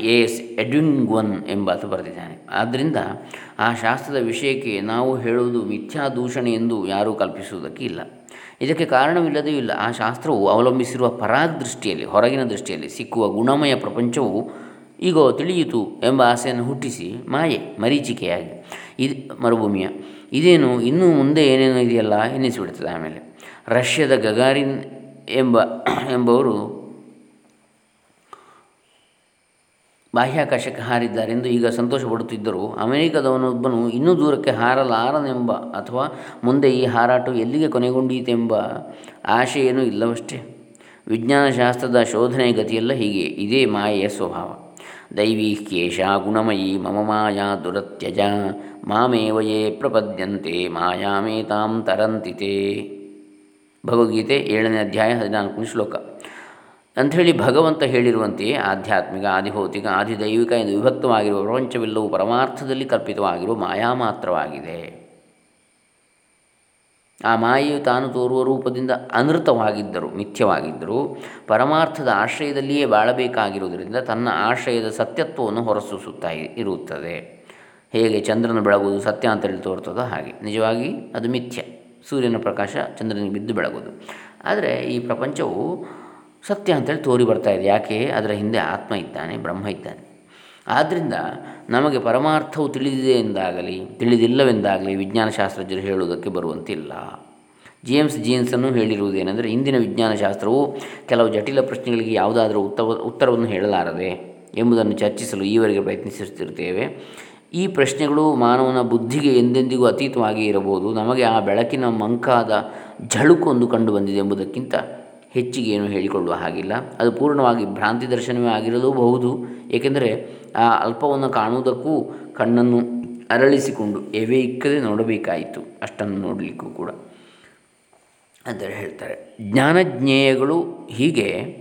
ಎ ಎಸ್ ಎಡ್ವಿನ್ಗ್ವನ್ ಎಂಬಾತ ಬರೆದಿದ್ದಾನೆ. ಆದ್ದರಿಂದ ಆ ಶಾಸ್ತ್ರದ ವಿಷಯಕ್ಕೆ ನಾವು ಹೇಳುವುದು ಮಿಥ್ಯಾ ದೂಷಣೆ ಎಂದು ಯಾರೂ ಕಲ್ಪಿಸುವುದಕ್ಕೆ ಇಲ್ಲ. ಇದಕ್ಕೆ ಕಾರಣವಿಲ್ಲದೆಯೂ ಇಲ್ಲ. ಆ ಶಾಸ್ತ್ರವು ಅವಲಂಬಿಸಿರುವ ಪರಾಗ್ ದೃಷ್ಟಿಯಲ್ಲಿ ಹೊರಗಿನ ದೃಷ್ಟಿಯಲ್ಲಿ ಸಿಕ್ಕುವ ಗುಣಮಯ ಪ್ರಪಂಚವು ಈಗೋ ತಿಳಿಯಿತು ಎಂಬ ಆಸೆಯನ್ನು ಹುಟ್ಟಿಸಿ ಮಾಯೆ, ಮರೀಚಿಕೆಯಾಗಿ. ಇದು, ಮರುಭೂಮಿಯ. ಇದೇನು, ಇನ್ನೂ ಮುಂದೆ ಏನೇನೋ ಇದೆಯಲ್ಲ ಎನ್ನಿಸಿಬಿಡ್ತದೆ ಆಮೇಲೆ. ರಷ್ಯಾದ ಗಗಾರಿನ್ ಎಂಬ, ಎಂಬವರು ಬಾಹ್ಯಾಕಾಶಕ್ಕೆ ಹಾರಿದ್ದಾರೆಂದು ಈಗ ಸಂತೋಷ ಪಡುತ್ತಿದ್ದರು ಅಮೆರಿಕದವನೊಬ್ಬನು ಇನ್ನೂ ದೂರಕ್ಕೆ ಹಾರಲಾರನೆಂಬ ಅಥವಾ ಮುಂದೆ ಈ ಹಾರಾಟವು ಎಲ್ಲಿಗೆ ಕೊನೆಗೊಂಡೀತೆಂಬ ಆಶೆಯೇನೂ ಇಲ್ಲವಷ್ಟೇ. ವಿಜ್ಞಾನಶಾಸ್ತ್ರದ ಶೋಧನೆ ಗತಿಯೆಲ್ಲ ಹೀಗೆ. ಇದೇ ಮಾಯೆಯ ಸ್ವಭಾವ. ದೈವೀ ಕೇಶ ಗುಣಮಯಿ ಮಮ ಮಾಯಾ ದುರತ್ಯಜ. ಮಾಮೇವಯೇ ಪ್ರಪದ್ಯಂತೆ ಮಾಯಾಮೇತಾಂ ತರಂತಿತೆ. ಭಗವದ್ಗೀತೆ ಏಳನೇ ಅಧ್ಯಾಯ ಹದಿನಾಲ್ಕನೇ ಶ್ಲೋಕ. ಅಂಥೇಳಿ ಭಗವಂತ ಹೇಳಿರುವಂತೆಯೇ ಆಧ್ಯಾತ್ಮಿಕ, ಆದಿಭೌತಿಕ, ಆದಿದೈವಿಕ ಎಂದು ವಿಭಕ್ತವಾಗಿರುವ ಪ್ರಪಂಚವೆಲ್ಲವೂ ಪರಮಾರ್ಥದಲ್ಲಿ ಕಲ್ಪಿತವಾಗಿರುವ ಮಾಯಾ ಮಾತ್ರವಾಗಿದೆ. ಆ ಮಾಯೆಯು ತಾನು ತೋರುವ ರೂಪದಿಂದ ಅನೃತವಾಗಿದ್ದರು, ಮಿಥ್ಯವಾಗಿದ್ದರು ಪರಮಾರ್ಥದ ಆಶ್ರಯದಲ್ಲಿಯೇ ಬಾಳಬೇಕಾಗಿರುವುದರಿಂದ ತನ್ನ ಆಶ್ರಯದ ಸತ್ಯತ್ವವನ್ನು ಹೊರಸೂಸುತ್ತಾ ಇರುತ್ತದೆ. ಹೇಗೆ ಚಂದ್ರನ ಬೆಳಗುವುದು ಸತ್ಯ ಅಂತೇಳಿ ತೋರ್ತದೋ ಹಾಗೆ. ನಿಜವಾಗಿ ಅದು ಮಿಥ್ಯ. ಸೂರ್ಯನ ಪ್ರಕಾಶ ಚಂದ್ರನಿಗೆ ಬಿದ್ದು ಬೆಳಗೋದು ಆದರೆ ಈ ಪ್ರಪಂಚವು ಸತ್ಯ ಅಂತೇಳಿ ತೋರಿ ಬರ್ತಾ ಇದೆ. ಯಾಕೆ? ಅದರ ಹಿಂದೆ ಆತ್ಮ ಇದ್ದಾನೆ, ಬ್ರಹ್ಮ ಇದ್ದಾನೆ. ಆದ್ದರಿಂದ ನಮಗೆ ಪರಮಾರ್ಥವು ತಿಳಿದಿದೆ ಎಂದಾಗಲಿ, ತಿಳಿದಿಲ್ಲವೆಂದಾಗಲಿ ವಿಜ್ಞಾನಶಾಸ್ತ್ರಜ್ಞರು ಹೇಳುವುದಕ್ಕೆ ಬರುವಂತಿಲ್ಲ. ಜೇಮ್ಸ್ ಜೀನ್ಸನ್ನು ಹೇಳಿರುವುದೇನೆಂದರೆ, ಇಂದಿನ ವಿಜ್ಞಾನಶಾಸ್ತ್ರವು ಕೆಲವು ಜಟಿಲ ಪ್ರಶ್ನೆಗಳಿಗೆ ಯಾವುದಾದರೂ ಉತ್ತರ ಉತ್ತರವನ್ನು ಹೇಳಲಾರದೆ ಎಂಬುದನ್ನು ಚರ್ಚಿಸಲು ಈವರೆಗೆ ಪ್ರಯತ್ನಿಸುತ್ತಿರುತ್ತೇವೆ. ಈ ಪ್ರಶ್ನೆಗಳು ಮಾನವನ ಬುದ್ಧಿಗೆ ಎಂದೆಂದಿಗೂ ಅತೀತವಾಗಿ ಇರಬಹುದು. ನಮಗೆ ಆ ಬೆಳಕಿನ ಮಂಕಾದ ಝಳುಕೊಂದು ಕಂಡು ಬಂದಿದೆ ಎಂಬುದಕ್ಕಿಂತ ಹೆಚ್ಚಿಗೆ ಏನು ಹೇಳಿಕೊಳ್ಳುವ ಹಾಗಿಲ್ಲ. ಅದು ಪೂರ್ಣವಾಗಿ ಭ್ರಾಂತಿ ದರ್ಶನವೇ ಆಗಿರಲೂಬಹುದು. ಏಕೆಂದರೆ ಆ ಅಲ್ಪವನ್ನು ಕಾಣುವುದಕ್ಕೂ ಕಣ್ಣನ್ನು ಅರಳಿಸಿಕೊಂಡು ಎವೆ ಇಕ್ಕದೆ ನೋಡಬೇಕಾಯಿತು. ಅಷ್ಟನ್ನು ನೋಡಲಿಕ್ಕೂ ಕೂಡ. ಅಂತೇಳಿ ಹೇಳ್ತಾರೆ. ಜ್ಞಾನಜ್ಞೇಯಗಳು ಹೀಗೆ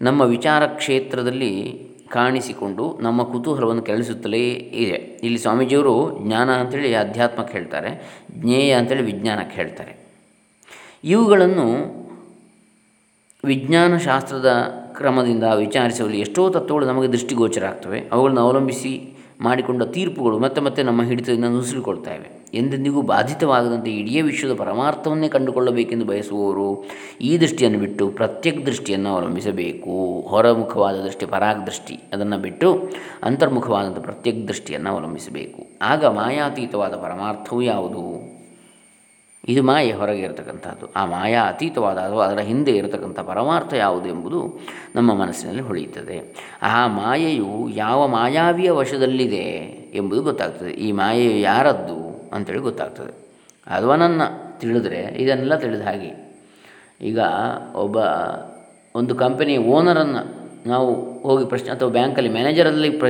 ನಮ್ಮ ವಿಚಾರ ಕ್ಷೇತ್ರದಲ್ಲಿ ಕಾಣಿಸಿಕೊಂಡು ನಮ್ಮ ಕುತೂಹಲವನ್ನು ಕೆಳಿಸುತ್ತಲೇ ಇದೆ. ಇಲ್ಲಿ ಸ್ವಾಮೀಜಿಯವರು ಜ್ಞಾನ ಅಂಥೇಳಿ ಅಧ್ಯಾತ್ಮಕ್ಕೆ ಹೇಳ್ತಾರೆ. ಜ್ಞೇಯ ಅಂಥೇಳಿ ವಿಜ್ಞಾನಕ್ಕೆ ಹೇಳ್ತಾರೆ. ಇವುಗಳನ್ನು ವಿಜ್ಞಾನ ಶಾಸ್ತ್ರದ ಕ್ರಮದಿಂದ ವಿಚಾರಿಸುವಲ್ಲಿ ಎಷ್ಟೋ ತತ್ವಗಳು ನಮಗೆ ದೃಷ್ಟಿಗೋಚರ ಆಗ್ತವೆ. ಅವುಗಳನ್ನು ಅವಲಂಬಿಸಿ ಮಾಡಿಕೊಂಡ ತೀರ್ಪುಗಳು ಮತ್ತೆ ಮತ್ತೆ ನಮ್ಮ ಹಿಡಿತದಿಂದ ನುಸುಳಿಕೊಳ್ತಾ ಇವೆ. ಎಂದೆಂದಿಗೂ ಬಾಧಿತವಾಗದಂತೆ ಇಡೀ ವಿಶ್ವದ ಪರಮಾರ್ಥವನ್ನೇ ಕಂಡುಕೊಳ್ಳಬೇಕೆಂದು ಬಯಸುವವರು ಈ ದೃಷ್ಟಿಯನ್ನು ಬಿಟ್ಟು ಪ್ರತ್ಯೇಕ ದೃಷ್ಟಿಯನ್ನು ಅವಲಂಬಿಸಬೇಕು. ಹೊರಮುಖವಾದ ದೃಷ್ಟಿ, ಪರಾಗ್ ದೃಷ್ಟಿ, ಅದನ್ನು ಬಿಟ್ಟು ಅಂತರ್ಮುಖವಾದಂಥ ಪ್ರತ್ಯೇಕ ದೃಷ್ಟಿಯನ್ನು ಅವಲಂಬಿಸಬೇಕು. ಆಗ ಮಾಯಾತೀತವಾದ ಪರಮಾರ್ಥವು ಯಾವುದು? ಇದು ಮಾಯೆ ಹೊರಗೆ ಇರತಕ್ಕಂಥದ್ದು. ಆ ಮಾಯಾ ಅತೀತವಾದ ಅಥವಾ ಅದರ ಹಿಂದೆ ಇರತಕ್ಕಂಥ ಪರಮಾರ್ಥ ಯಾವುದು ಎಂಬುದು ನಮ್ಮ ಮನಸ್ಸಿನಲ್ಲಿ ಹೊಳೆಯುತ್ತದೆ. ಆ ಮಾಯೆಯು ಯಾವ ಮಾಯಾವಿಯ ವಶದಲ್ಲಿದೆ ಎಂಬುದು ಗೊತ್ತಾಗ್ತದೆ. ಈ ಮಾಯೆಯು ಯಾರದ್ದು ಅಂತೇಳಿ ಗೊತ್ತಾಗ್ತದೆ. ಅದವನನ್ನು ತಿಳಿದ್ರೆ ಇದನ್ನೆಲ್ಲ ತಿಳಿದ ಹಾಗೆ. ಈಗ ಒಬ್ಬ ಒಂದು ಕಂಪನಿಯ ಓನರನ್ನು ನಾವು ಹೋಗಿ ಪ್ರಶ್ನೆ ಅಥವಾ ಬ್ಯಾಂಕಲ್ಲಿ ಮ್ಯಾನೇಜರಲ್ಲಿ ಪ್ರ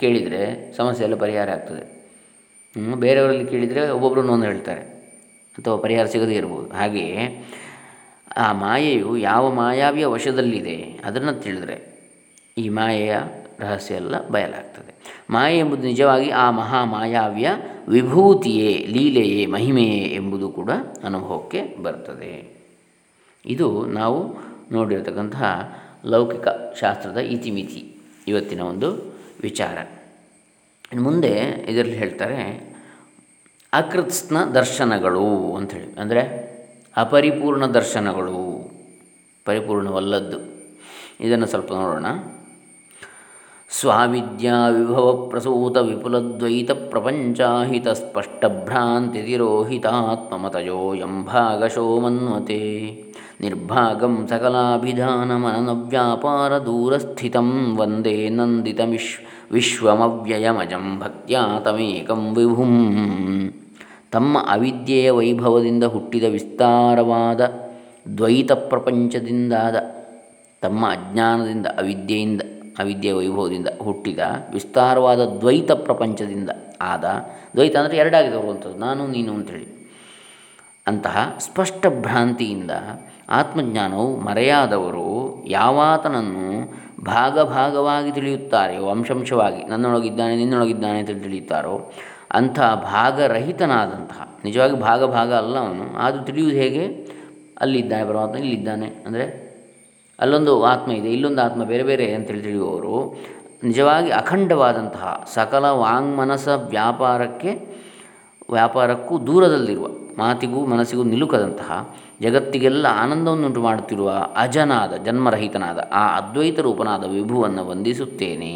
ಕೇಳಿದರೆ ಸಮಸ್ಯೆ ಎಲ್ಲ ಪರಿಹಾರ ಆಗ್ತದೆ. ಬೇರೆಯವರಲ್ಲಿ ಕೇಳಿದರೆ ಒಬ್ಬೊಬ್ಬರು ಒಂದು ಹೇಳ್ತಾರೆ. ಅಥವಾ ಪರಿಹಾರ ಸಿಗದೇ ಇರ್ಬೋದು. ಹಾಗೆಯೇ ಆ ಮಾಯೆಯು ಯಾವ ಮಾಯಾವಿಯ ವಶದಲ್ಲಿದೆ ಅದನ್ನು ತಿಳಿದರೆ ಈ ಮಾಯೆಯ ರಹಸ್ಯ ಎಲ್ಲ ಬಯಲಾಗ್ತದೆ. ಮಾಯೆ ಎಂಬುದು ನಿಜವಾಗಿ ಆ ಮಹಾ ಮಾಯಾವ್ಯ ವಿಭೂತಿಯೇ, ಲೀಲೆಯೇ, ಮಹಿಮೆಯೇ ಎಂಬುದು ಕೂಡ ಅನುಭವಕ್ಕೆ ಬರ್ತದೆ ಇದು ನಾವು ನೋಡಿರತಕ್ಕಂತಹ ಲೌಕಿಕ ಶಾಸ್ತ್ರದ ಇತಿಮಿತಿ ಇವತ್ತಿನ ಒಂದು ವಿಚಾರ. ಮುಂದೆ ಇದರಲ್ಲಿ ಹೇಳ್ತಾರೆ ಅಕೃತ್ಸ್ನ ದರ್ಶನಗಳು ಅಂಥೇಳಿ. ಅಂದರೆ ಅಪರಿಪೂರ್ಣ ದರ್ಶನಗಳು, ಪರಿಪೂರ್ಣವಲ್ಲದ್ದು. ಇದನ್ನು ಸ್ವಲ್ಪ ನೋಡೋಣ. ಸ್ವಾವಿದ್ಯಾ ವಿಭವ ಪ್ರಸೂತ ವಿಪುಲದ್ವೈತ ಪ್ರಪಂಚಾಹಿತ ಸ್ಪಷ್ಟಭ್ರಾಂತಿತಿರೋಹಿತಾತ್ಮಮತಯೋಯಂ ಎಂಭಾಗಶೋ ಮನ್ವತೆ ನಿರ್ಭಾಗಂ ಸಕಲಾಭಿಧಾನಮನನವ್ಯಾಪಾರ ದೂರಸ್ಥಿತಂ ವಂದೇ ನಂದಿತಮಿಶ್ ವಿಶ್ವಮವ್ಯಯಮಜಂ ಭಕ್ತ್ಯಾ ತಮೇಕಂ ವಿಭುಂ. ತಮ್ಮ ಅವಿದ್ಯೆಯ ವೈಭವದಿಂದ ಹುಟ್ಟಿದ ವಿಸ್ತಾರವಾದ ದ್ವೈತ ಪ್ರಪಂಚದಿಂದಾದ, ತಮ್ಮ ಅಜ್ಞಾನದಿಂದ, ಅವಿದ್ಯೆಯಿಂದ, ಅವಿದ್ಯೆಯ ವೈಭವದಿಂದ ಹುಟ್ಟಿದ ವಿಸ್ತಾರವಾದ ದ್ವೈತ ಪ್ರಪಂಚದಿಂದ ಆದ, ದ್ವೈತ ಅಂದರೆ ಎರಡಾಗಿ ತರುವಂಥದ್ದು ನಾನು, ನೀನು ಅಂಥೇಳಿ ಅಂತಹ ಸ್ಪಷ್ಟ ಭ್ರಾಂತಿಯಿಂದ ಆತ್ಮಜ್ಞಾನವು ಮರೆಯಾದವರು ಯಾವಾತನನ್ನು ಭಾಗ ಭಾಗವಾಗಿ ತಿಳಿಯುತ್ತಾರೆಯೋ, ಅಂಶಂಶವಾಗಿ ನನ್ನೊಳಗಿದ್ದಾನೆ, ನಿನ್ನೊಳಗಿದ್ದಾನೆ ಅಂತ ತಿಳಿಯುತ್ತಾರೋ ಅಂಥ ಭಾಗರಹಿತನಾದಂತಹ, ನಿಜವಾಗಿ ಭಾಗ ಭಾಗ ಅಲ್ಲ ಅವನು, ಆದರೂ ತಿಳಿಯುವುದು ಹೇಗೆ? ಅಲ್ಲಿದ್ದಾನೆ ಪರಮಾತ್ಮ, ಇಲ್ಲಿದ್ದಾನೆ. ಅಂದರೆ ಅಲ್ಲೊಂದು ಆತ್ಮ ಇದೆ, ಇಲ್ಲೊಂದು ಆತ್ಮ ಬೇರೆ ಬೇರೆ ಅಂತೇಳಿ ತಿಳಿಯುವವರು, ನಿಜವಾಗಿ ಅಖಂಡವಾದಂತಹ ಸಕಲ ವಾಂಗ್ಮನಸ ವ್ಯಾಪಾರಕ್ಕೆ, ವ್ಯಾಪಾರಕ್ಕೂ ದೂರದಲ್ಲಿರುವ, ಮಾತಿಗೂ ಮನಸ್ಸಿಗೂ ನಿಲುಕದಂತಹ, ಜಗತ್ತಿಗೆಲ್ಲ ಆನಂದವನ್ನುಂಟು ಮಾಡುತ್ತಿರುವ ಅಜನಾದ, ಜನ್ಮರಹಿತನಾದ, ಆ ಅದ್ವೈತ ರೂಪನಾದ ವಿಭುವನ್ನು ವಂದಿಸುತ್ತೇನೆ.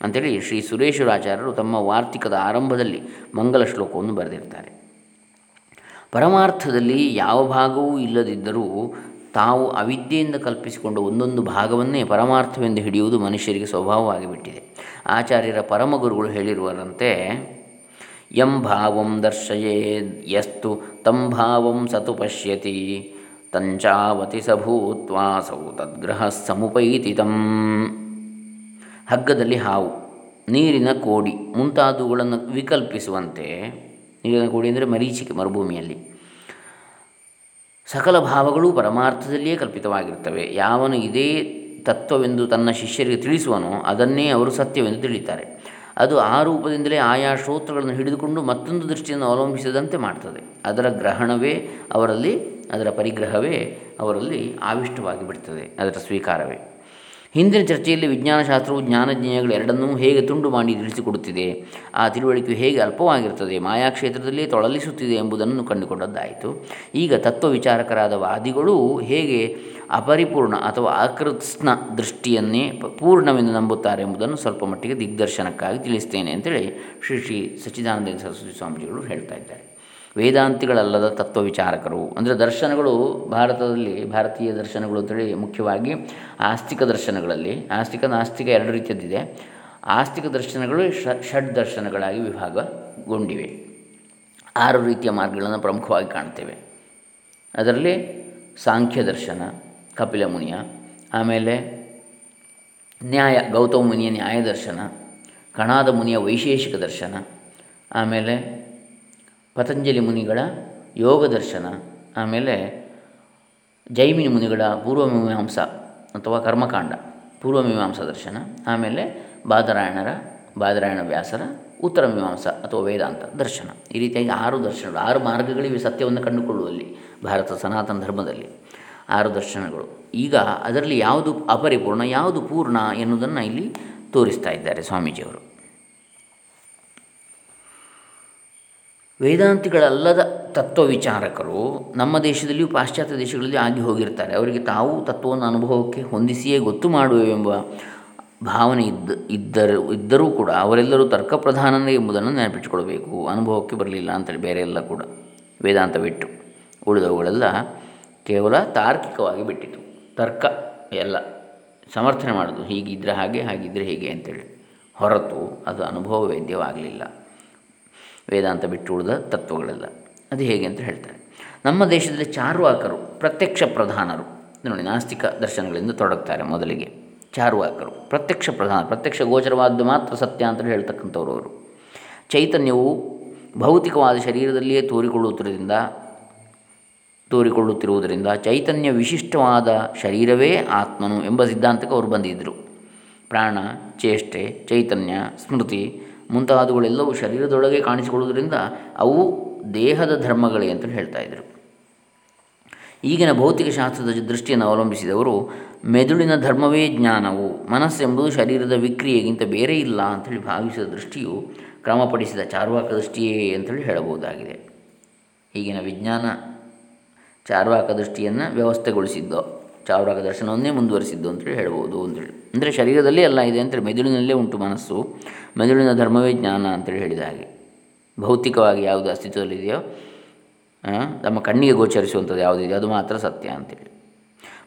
ಅಂಥೇಳಿ ಶ್ರೀ ಸುರೇಶ್ವರಾಚಾರ್ಯರು ತಮ್ಮ ವಾರ್ತಿಕದ ಆರಂಭದಲ್ಲಿ ಮಂಗಲ ಶ್ಲೋಕವನ್ನು ಬರೆದಿರ್ತಾರೆ. ಪರಮಾರ್ಥದಲ್ಲಿ ಯಾವ ಭಾಗವೂ ಇಲ್ಲದಿದ್ದರೂ ತಾವು ಅವಿದ್ಯೆಯಿಂದ ಕಲ್ಪಿಸಿಕೊಂಡ ಒಂದೊಂದು ಭಾಗವನ್ನೇ ಪರಮಾರ್ಥವೆಂದು ಹಿಡಿಯುವುದು ಮನುಷ್ಯರಿಗೆ ಸ್ವಭಾವವಾಗಿಬಿಟ್ಟಿದೆ. ಆಚಾರ್ಯರ ಪರಮಗುರುಗಳು ಹೇಳಿರುವರಂತೆ, ಯಂ ಭಾವಂ ದರ್ಶಯೇ ಯಸ್ತು, ತಂ ಭಾವಂ ಸತು ಪಶ್ಯತಿ, ತಂಚಾವತಿ ಸಭೂತ್ವಾಸೌ ತದ್ಗ್ರಹ ಸಮುಪೈತಿ ತಂ ಹಗ್ಗದಲ್ಲಿ ಹಾವು, ನೀರಿನ ಕೋಡಿ ಮುಂತಾದವುಗಳನ್ನು ವಿಕಲ್ಪಿಸುವಂತೆ, ನೀರಿನ ಕೋಡಿ ಅಂದರೆ ಮರೀಚಿಕೆ, ಮರುಭೂಮಿಯಲ್ಲಿ. ಸಕಲ ಭಾವಗಳು ಪರಮಾರ್ಥದಲ್ಲಿಯೇ ಕಲ್ಪಿತವಾಗಿರುತ್ತವೆ. ಯಾವನು ಇದೇ ತತ್ವವೆಂದು ತನ್ನ ಶಿಷ್ಯರಿಗೆ ತಿಳಿಸುವನೋ, ಅದನ್ನೇ ಅವರು ಸತ್ಯವೆಂದು ತಿಳಿತಾರೆ. ಅದು ಆ ರೂಪದಿಂದಲೇ ಆಯಾ ಶ್ರೋತ್ರಗಳನ್ನು ಹಿಡಿದುಕೊಂಡು ಮತ್ತೊಂದು ದೃಷ್ಟಿಯನ್ನು ಅವಲಂಬಿಸದಂತೆ ಮಾಡ್ತದೆ. ಅದರ ಗ್ರಹಣವೇ ಅವರಲ್ಲಿ, ಅದರ ಪರಿಗ್ರಹವೇ ಅವರಲ್ಲಿ ಆವಿಷ್ಟವಾಗಿ ಬಿಡ್ತದೆ ಅದರ ಸ್ವೀಕಾರವೇ. ಹಿಂದಿನ ಚರ್ಚೆಯಲ್ಲಿ ವಿಜ್ಞಾನಶಾಸ್ತ್ರವು ಜ್ಞಾನಜ್ಞೇಯಗಳು ಎರಡನ್ನೂ ಹೇಗೆ ತುಂಡು ಮಾಡಿ ತಿಳಿಸಿಕೊಡುತ್ತಿದೆ ಆ ತಿಳುವಳಿಕೆಯು ಹೇಗೆ ಅಲ್ಪವಾಗಿರುತ್ತದೆ ಮಾಯಾಕ್ಷೇತ್ರದಲ್ಲಿ ತೊಳಲಿಸುತ್ತಿದೆ ಎಂಬುದನ್ನು ಕಂಡುಕೊಂಡದ್ದಾಯಿತು. ಈಗ ತತ್ವ ವಿಚಾರಕರಾದ ವಾದಿಗಳು ಹೇಗೆ ಅಪರಿಪೂರ್ಣ ಅಥವಾ ಅಕೃತ್ಸ್ನ ದೃಷ್ಟಿಯನ್ನೇ ಪೂರ್ಣವೆಂದು ನಂಬುತ್ತಾರೆ ಎಂಬುದನ್ನು ಸ್ವಲ್ಪ ಮಟ್ಟಿಗೆ ದಿಗ್ದರ್ಶನಕ್ಕಾಗಿ ತಿಳಿಸ್ತೇನೆ ಅಂತೇಳಿ ಶ್ರೀ ಶ್ರೀ ಸಚ್ಚಿದಾನಂದ ಸರಸ್ವತಿ ಸ್ವಾಮೀಜಿಗಳು ಹೇಳ್ತಾ ಇದ್ದಾರೆ. ವೇದಾಂತಿಗಳಲ್ಲದ ತತ್ವ ವಿಚಾರಕರು ಅಂದರೆ ದರ್ಶನಗಳು ಭಾರತದಲ್ಲಿ, ಭಾರತೀಯ ದರ್ಶನಗಳು ಅಂತೇಳಿ ಮುಖ್ಯವಾಗಿ ಆಸ್ತಿಕ ದರ್ಶನಗಳಲ್ಲಿ, ಆಸ್ತಿಕ ನಾಸ್ತಿಕ ಎರಡು ರೀತಿಯದ್ದಿದೆ. ಆಸ್ತಿಕ ದರ್ಶನಗಳು ಷಡ್ ದರ್ಶನಗಳಾಗಿ ವಿಭಾಗಗೊಂಡಿವೆ. ಆರು ರೀತಿಯ ಮಾರ್ಗಗಳನ್ನು ಪ್ರಮುಖವಾಗಿ ಕಾಣ್ತೇವೆ. ಅದರಲ್ಲಿ ಸಾಂಖ್ಯ ದರ್ಶನ, ಕಪಿಲ ಮುನಿಯ, ಆಮೇಲೆ ನ್ಯಾಯ, ಗೌತಮ ಮುನಿಯ ನ್ಯಾಯ ದರ್ಶನ, ಕಣಾದ ಮುನಿಯ ವೈಶೇಷಿಕ ದರ್ಶನ, ಆಮೇಲೆ ಪತಂಜಲಿ ಮುನಿಗಳ ಯೋಗ ದರ್ಶನ, ಆಮೇಲೆ ಜೈಮಿನಿ ಮುನಿಗಳ ಪೂರ್ವಮೀಮಾಂಸ ಅಥವಾ ಕರ್ಮಕಾಂಡ, ಪೂರ್ವಮೀಮಾಂಸ ದರ್ಶನ, ಆಮೇಲೆ ಬಾದರಾಯಣರ, ಬಾದರಾಯಣ ವ್ಯಾಸರ ಉತ್ತರ ಮೀಮಾಂಸ ಅಥವಾ ವೇದಾಂತ ದರ್ಶನ. ಈ ರೀತಿಯಾಗಿ ಆರು ದರ್ಶನಗಳು, ಆರು ಮಾರ್ಗಗಳಿವೆ ಸತ್ಯವನ್ನು ಕಂಡುಕೊಳ್ಳುವಲ್ಲಿ, ಭಾರತ ಸನಾತನ ಧರ್ಮದಲ್ಲಿ. ಆರು ದರ್ಶನಗಳು. ಈಗ ಅದರಲ್ಲಿ ಯಾವುದು ಅಪರಿಪೂರ್ಣ, ಯಾವುದು ಪೂರ್ಣ ಎನ್ನುವುದನ್ನು ಇಲ್ಲಿ ತೋರಿಸ್ತಾ ಇದ್ದಾರೆ ಸ್ವಾಮೀಜಿಯವರು. ವೇದಾಂತಿಗಳಲ್ಲದ ತತ್ವ ವಿಚಾರಕರು ನಮ್ಮ ದೇಶದಲ್ಲಿಯೂ ಪಾಶ್ಚಾತ್ಯ ದೇಶಗಳಲ್ಲಿ ಆಗಿ ಹೋಗಿರ್ತಾರೆ. ಅವರಿಗೆ ತಾವು ತತ್ವವನ್ನು ಅನುಭವಕ್ಕೆ ಹೊಂದಿಸಿಯೇ ಗೊತ್ತು ಮಾಡುವೆವೆಂಬ ಭಾವನೆ ಇದ್ದ, ಇದ್ದರು, ಇದ್ದರೂ ಕೂಡ ಅವರೆಲ್ಲರೂ ತರ್ಕ ಪ್ರಧಾನನೇ ಎಂಬುದನ್ನು ನೆನಪಿಟ್ಟುಕೊಳ್ಬೇಕು. ಅನುಭವಕ್ಕೆ ಬರಲಿಲ್ಲ ಅಂತೇಳಿ ಬೇರೆ ಎಲ್ಲ ಕೂಡ ವೇದಾಂತ ಬಿಟ್ಟು ಉಳಿದವುಗಳೆಲ್ಲ ಕೇವಲ ತಾರ್ಕಿಕವಾಗಿ ಬಿಟ್ಟಿತು. ತರ್ಕ ಎಲ್ಲ ಸಮರ್ಥನೆ ಮಾಡೋದು ಹೀಗಿದ್ದರೆ ಹಾಗೆ ಹಾಗಿದ್ದರೆ ಹೇಗೆ ಅಂತೇಳಿ ಹೊರತು ಅದು ಅನುಭವ ವೇದ್ಯವಾಗಲಿಲ್ಲ ವೇದಾಂತ ಬಿಟ್ಟು ಉಳಿದ ತತ್ವಗಳೆಲ್ಲ. ಅದು ಹೇಗೆ ಅಂತ ಹೇಳ್ತಾರೆ. ನಮ್ಮ ದೇಶದಲ್ಲಿ ಚಾರ್ವಾಕರು, ಪ್ರತ್ಯಕ್ಷ ಪ್ರಧಾನರು. ನೋಡಿ ನಾಸ್ತಿಕ ದರ್ಶನಗಳಿಂದ ತೊಡಗ್ತಾರೆ ಮೊದಲಿಗೆ. ಚಾರ್ವಾಕರು, ಪ್ರತ್ಯಕ್ಷ ಪ್ರಧಾನ, ಪ್ರತ್ಯಕ್ಷ ಗೋಚರವಾದ್ದು ಮಾತ್ರ ಸತ್ಯ ಅಂತ ಹೇಳ್ತಕ್ಕಂಥವ್ರು ಅವರು. ಚೈತನ್ಯವು ಭೌತಿಕವಾದ ಶರೀರದಲ್ಲಿಯೇ ತೋರಿಕೊಳ್ಳುತ್ತಿರುವುದರಿಂದ ತೋರಿಕೊಳ್ಳುತ್ತಿರುವುದರಿಂದ ಚೈತನ್ಯ ವಿಶಿಷ್ಟವಾದ ಶರೀರವೇ ಆತ್ಮನು ಎಂಬ ಸಿದ್ಧಾಂತಕ್ಕೆ ಅವರು ಬಂದಿದ್ದರು. ಪ್ರಾಣ, ಚೇಷ್ಟೆ, ಚೈತನ್ಯ, ಸ್ಮೃತಿ ಮುಂತಾದವುಗಳೆಲ್ಲವೂ ಶರೀರದೊಳಗೆ ಕಾಣಿಸಿಕೊಳ್ಳುವುದರಿಂದ ಅವು ದೇಹದ ಧರ್ಮಗಳೇ ಅಂತ ಹೇಳ್ತಾ ಇದ್ದರು ಈಗಿನ ಭೌತಿಕ ಶಾಸ್ತ್ರದ ದೃಷ್ಟಿಯನ್ನು ಅವಲಂಬಿಸಿದವರು, ಮೆದುಳಿನ ಧರ್ಮವೇ ಜ್ಞಾನವು, ಮನಸ್ಸೆಂಬುದು ಶರೀರದ ವಿಕ್ರಿಯೆಗಿಂತ ಬೇರೆ ಇಲ್ಲ ಅಂಥೇಳಿ ಭಾವಿಸಿದ ದೃಷ್ಟಿಯು ಕ್ರಮಪಡಿಸಿದ ಚಾರ್ವಾಕ ದೃಷ್ಟಿಯೇ ಅಂತೇಳಿ ಹೇಳಬಹುದಾಗಿದೆ. ಈಗಿನ ವಿಜ್ಞಾನ ಚಾರ್ವಾಕ ದೃಷ್ಟಿಯನ್ನು ವ್ಯವಸ್ಥೆಗೊಳಿಸಿದ್ದೋ. ಚಾರ್ವಾಕ ದರ್ಶನವನ್ನೇ ಮುಂದುವರಿಸಿದ್ದು ಅಂತೇಳಿ ಹೇಳ್ಬೋದು ಅಂತೇಳಿ. ಅಂದರೆ ಶರೀರದಲ್ಲಿ ಎಲ್ಲ ಇದೆ ಅಂತೇಳಿ, ಮೆದುಳಿನಲ್ಲೇ ಉಂಟು ಮನಸ್ಸು. ಮೆದುಳಿನ ಧರ್ಮವೇ ಜ್ಞಾನ ಅಂತೇಳಿ ಹೇಳಿದ ಹಾಗೆ. ಭೌತಿಕವಾಗಿ ಯಾವುದು ಅಸ್ತಿತ್ವದಲ್ಲಿದೆಯೋ ನಮ್ಮ ಕಣ್ಣಿಗೆ ಗೋಚರಿಸುವಂಥದ್ದು ಯಾವುದಿದೆ ಅದು ಮಾತ್ರ ಸತ್ಯ ಅಂತೇಳಿ.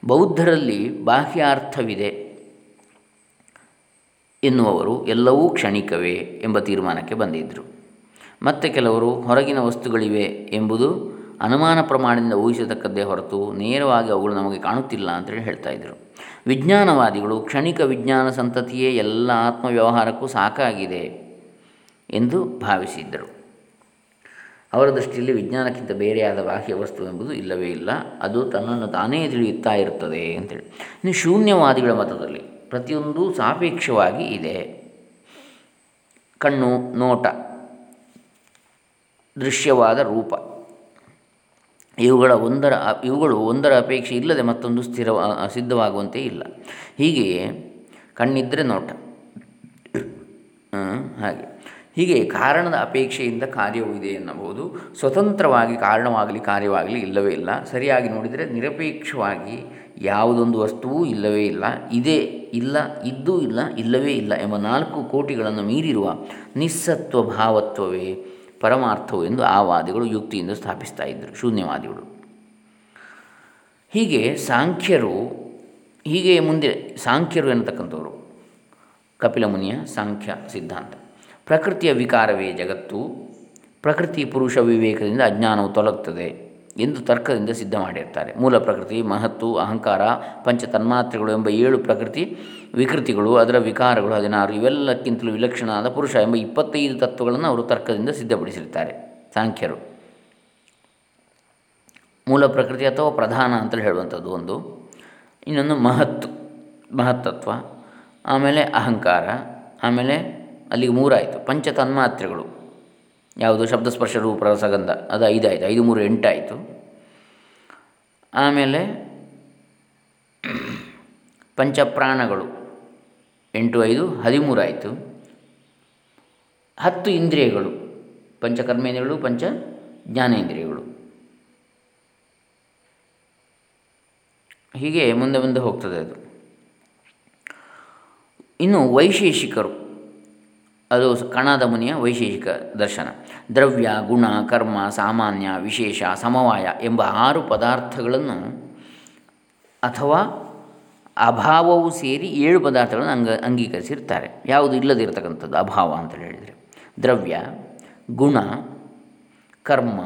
ಬೌದ್ಧರಲ್ಲಿ ಬಾಹ್ಯಾರ್ಥವಿದೆ ಎನ್ನುವರು ಎಲ್ಲವೂ ಕ್ಷಣಿಕವೇ ಎಂಬ ತೀರ್ಮಾನಕ್ಕೆ ಬಂದಿದ್ದರು ಮತ್ತು ಕೆಲವರು ಹೊರಗಿನ ವಸ್ತುಗಳಿವೆ ಎಂಬುದು ಅನುಮಾನ ಪ್ರಮಾಣದಿಂದ ಊಹಿಸತಕ್ಕದ್ದೇ ಹೊರತು ನೇರವಾಗಿ ಅವುಗಳು ನಮಗೆ ಕಾಣುತ್ತಿಲ್ಲ ಅಂತೇಳಿ ಹೇಳ್ತಾ ಇದ್ದರು ವಿಜ್ಞಾನವಾದಿಗಳು ಕ್ಷಣಿಕ ವಿಜ್ಞಾನ ಸಂತತಿಯೇ ಎಲ್ಲ ಆತ್ಮವ್ಯವಹಾರಕ್ಕೂ ಸಾಕಾಗಿದೆ ಎಂದು ಭಾವಿಸಿದ್ದರು. ಅವರ ದೃಷ್ಟಿಯಲ್ಲಿ ವಿಜ್ಞಾನಕ್ಕಿಂತ ಬೇರೆಯಾದ ಬಾಹ್ಯ ವಸ್ತು ಎಂಬುದು ಇಲ್ಲವೇ ಇಲ್ಲ. ಅದು ತನ್ನನ್ನು ತಾನೇ ತಿಳಿಯುತ್ತಾ ಇರುತ್ತದೆ ಅಂತೇಳಿ. ಇನ್ನು ಶೂನ್ಯವಾದಿಗಳ ಮತದಲ್ಲಿ ಪ್ರತಿಯೊಂದು ಸಾಪೇಕ್ಷವಾಗಿ ಇದೆ. ಕಣ್ಣು, ನೋಟ, ದೃಶ್ಯವಾದ ರೂಪ. ಇವುಗಳ ಒಂದರ, ಇವುಗಳು ಒಂದರ ಅಪೇಕ್ಷೆ ಇಲ್ಲದೆ ಮತ್ತೊಂದು ಸ್ಥಿರ ಸಿದ್ಧವಾಗುವಂತೆ ಇಲ್ಲ. ಹೀಗೆಯೇ ಕಣ್ಣಿದ್ದರೆ ನೋಟ. ಹಾಗೆ. ಹೀಗೆ ಕಾರಣದ ಅಪೇಕ್ಷೆಯಿಂದ ಕಾರ್ಯವೂ ಇದೆ ಎನ್ನಬಹುದು. ಸ್ವತಂತ್ರವಾಗಿ ಕಾರಣವಾಗಲಿ ಕಾರ್ಯವಾಗಲಿ ಇಲ್ಲವೇ ಇಲ್ಲ. ಸರಿಯಾಗಿ ನೋಡಿದರೆ ನಿರಪೇಕ್ಷವಾಗಿ ಯಾವುದೊಂದು ವಸ್ತುವೂ ಇಲ್ಲವೇ ಇಲ್ಲ. ಇದೆ ಇಲ್ಲ, ಇದ್ದೂ ಇಲ್ಲ, ಇಲ್ಲವೇ ಇಲ್ಲ ಎಂಬ ನಾಲ್ಕು ಕೋಟಿಗಳನ್ನು ಮೀರಿರುವ ನಿಸ್ಸತ್ವ ಭಾವತ್ವವೇ ಪರಮಾರ್ಥವು ಎಂದು ಆ ವಾದಿಗಳು ಯುಕ್ತಿಯಿಂದ ಸ್ಥಾಪಿಸ್ತಾ ಇದ್ದರು, ಶೂನ್ಯವಾದಿಗಳು. ಹೀಗೆ ಸಾಂಖ್ಯರು, ಹೀಗೆ ಮುಂದೆ ಸಾಂಖ್ಯರು ಎನ್ನತಕ್ಕಂಥವರು, ಕಪಿಲ ಮುನಿಯ ಸಾಂಖ್ಯ ಸಿದ್ಧಾಂತ. ಪ್ರಕೃತಿಯ ವಿಕಾರವೇ ಜಗತ್ತು, ಪ್ರಕೃತಿ ಪುರುಷ ವಿವೇಕದಿಂದ ಅಜ್ಞಾನವು ತೊಲಗ್ತದೆ. ಎಂದು ತರ್ಕದಿಂದ ಸಿದ್ಧ ಮಾಡಿರ್ತಾರೆ. ಮೂಲ ಪ್ರಕೃತಿ, ಮಹತ್ತು, ಅಹಂಕಾರ ಪಂಚ ತನ್ಮಾತ್ರೆಗಳು ಎಂಬ ಏಳು ಪ್ರಕೃತಿ ವಿಕೃತಿಗಳು, ಅದರ ವಿಕಾರಗಳು ಹದಿನಾರು, ಇವೆಲ್ಲಕ್ಕಿಂತಲೂ ವಿಲಕ್ಷಣವಾದ ಪುರುಷ ಎಂಬ ಇಪ್ಪತ್ತೈದು ತತ್ವಗಳನ್ನು ಅವರು ತರ್ಕದಿಂದ ಸಿದ್ಧಪಡಿಸಿರ್ತಾರೆ. ಸಾಂಖ್ಯರು. ಮೂಲ ಪ್ರಕೃತಿ ಅಥವಾ ಪ್ರಧಾನ ಅಂತಲೇ ಹೇಳುವಂಥದ್ದು ಒಂದು. ಇನ್ನೊಂದು ಮಹತ್ತು, ಮಹತ್ತತ್ವ, ಆಮೇಲೆ ಅಹಂಕಾರ, ಆಮೇಲೆ ಅಲ್ಲಿಗೆ ಮೂರಾಯಿತು. ಪಂಚ ತನ್ಮಾತ್ರೆಗಳು ಯಾವುದು? ಶಬ್ದಸ್ಪರ್ಶ ರೂಪ ರಸಗಂಧ ಅದು ಐದಾಯಿತು. ಐದು ಮೂರು ಎಂಟಾಯಿತು. ಆಮೇಲೆ ಪಂಚಪ್ರಾಣಗಳು. ಎಂಟು, ಐದು ಹದಿಮೂರಾಯಿತು ಹತ್ತು ಇಂದ್ರಿಯಗಳು. ಪಂಚಕರ್ಮೇಂದ್ರಿಯಗಳು, ಪಂಚ ಜ್ಞಾನೇಂದ್ರಿಯಗಳು. ಹೀಗೆ ಮುಂದೆ ಮುಂದೆ ಹೋಗ್ತದೆ ಅದು. ಇನ್ನು ವೈಶೇಷಿಕರು. ಅದು ಕಣದ ಮುನಿಯ ವೈಶೇಷಿಕ ದರ್ಶನ. ದ್ರವ್ಯ, ಗುಣ, ಕರ್ಮ, ಸಾಮಾನ್ಯ, ವಿಶೇಷ, ಸಮವಾಯ ಎಂಬ ಆರು ಪದಾರ್ಥಗಳನ್ನು ಅಥವಾ ಅಭಾವವು ಸೇರಿ ಏಳು ಪದಾರ್ಥಗಳನ್ನು ಅಂಗ, ಅಂಗೀಕರಿಸಿರ್ತಾರೆ. ಯಾವುದು ಇಲ್ಲದಿರತಕ್ಕಂಥದ್ದು ಅಭಾವ ಅಂತೇಳಿ ಹೇಳಿದರೆ. ದ್ರವ್ಯ, ಗುಣ, ಕರ್ಮ,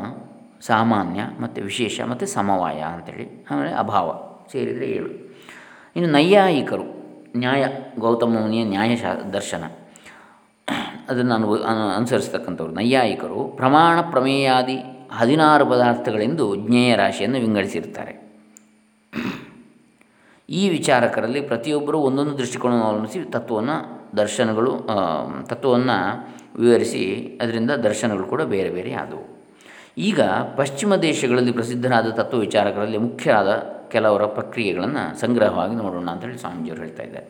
ಸಾಮಾನ್ಯ ಮತ್ತು ವಿಶೇಷ ಮತ್ತು ಸಮವಾಯ ಅಂಥೇಳಿ ಆಮೇಲೆ ಅಭಾವ ಸೇರಿದರೆ ಏಳು. ಇನ್ನು ನೈಯಾಯಿಕರು, ನ್ಯಾಯ, ಗೌತಮ ಮುನಿಯ ನ್ಯಾಯ ದರ್ಶನ. ಅದನ್ನು ಅನು ಅನುಸರಿಸ್ತಕ್ಕಂಥವ್ರು. ನೈಯಾಯಿಕರು ಪ್ರಮಾಣ ಪ್ರಮೇಯಾದಿ ಹದಿನಾರು ಪದಾರ್ಥಗಳೆಂದು ಜ್ಞೇಯ ರಾಶಿಯನ್ನು ವಿಂಗಡಿಸಿರ್ತಾರೆ ಈ ವಿಚಾರಕರಲ್ಲಿ ಪ್ರತಿಯೊಬ್ಬರೂ ಒಂದೊಂದು ದೃಷ್ಟಿಕೋನವನ್ನು ಅವಲಂಬಿಸಿ ತತ್ವವನ್ನು ದರ್ಶನಗಳು ತತ್ವವನ್ನು ವಿವರಿಸಿ ಅದರಿಂದ ದರ್ಶನಗಳು ಕೂಡ ಬೇರೆ ಬೇರೆ ಆದವು. ಈಗ ಪಶ್ಚಿಮ ದೇಶಗಳಲ್ಲಿ ಪ್ರಸಿದ್ಧರಾದ ತತ್ವ ವಿಚಾರಕರಲ್ಲಿ ಮುಖ್ಯವಾದ ಕೆಲವರ ಪ್ರಕ್ರಿಯೆಗಳನ್ನು ಸಂಗ್ರಹವಾಗಿ ನೋಡೋಣ ಅಂತೇಳಿ ಸ್ವಾಮೀಜಿಯವರು ಹೇಳ್ತಾ ಇದ್ದಾರೆ.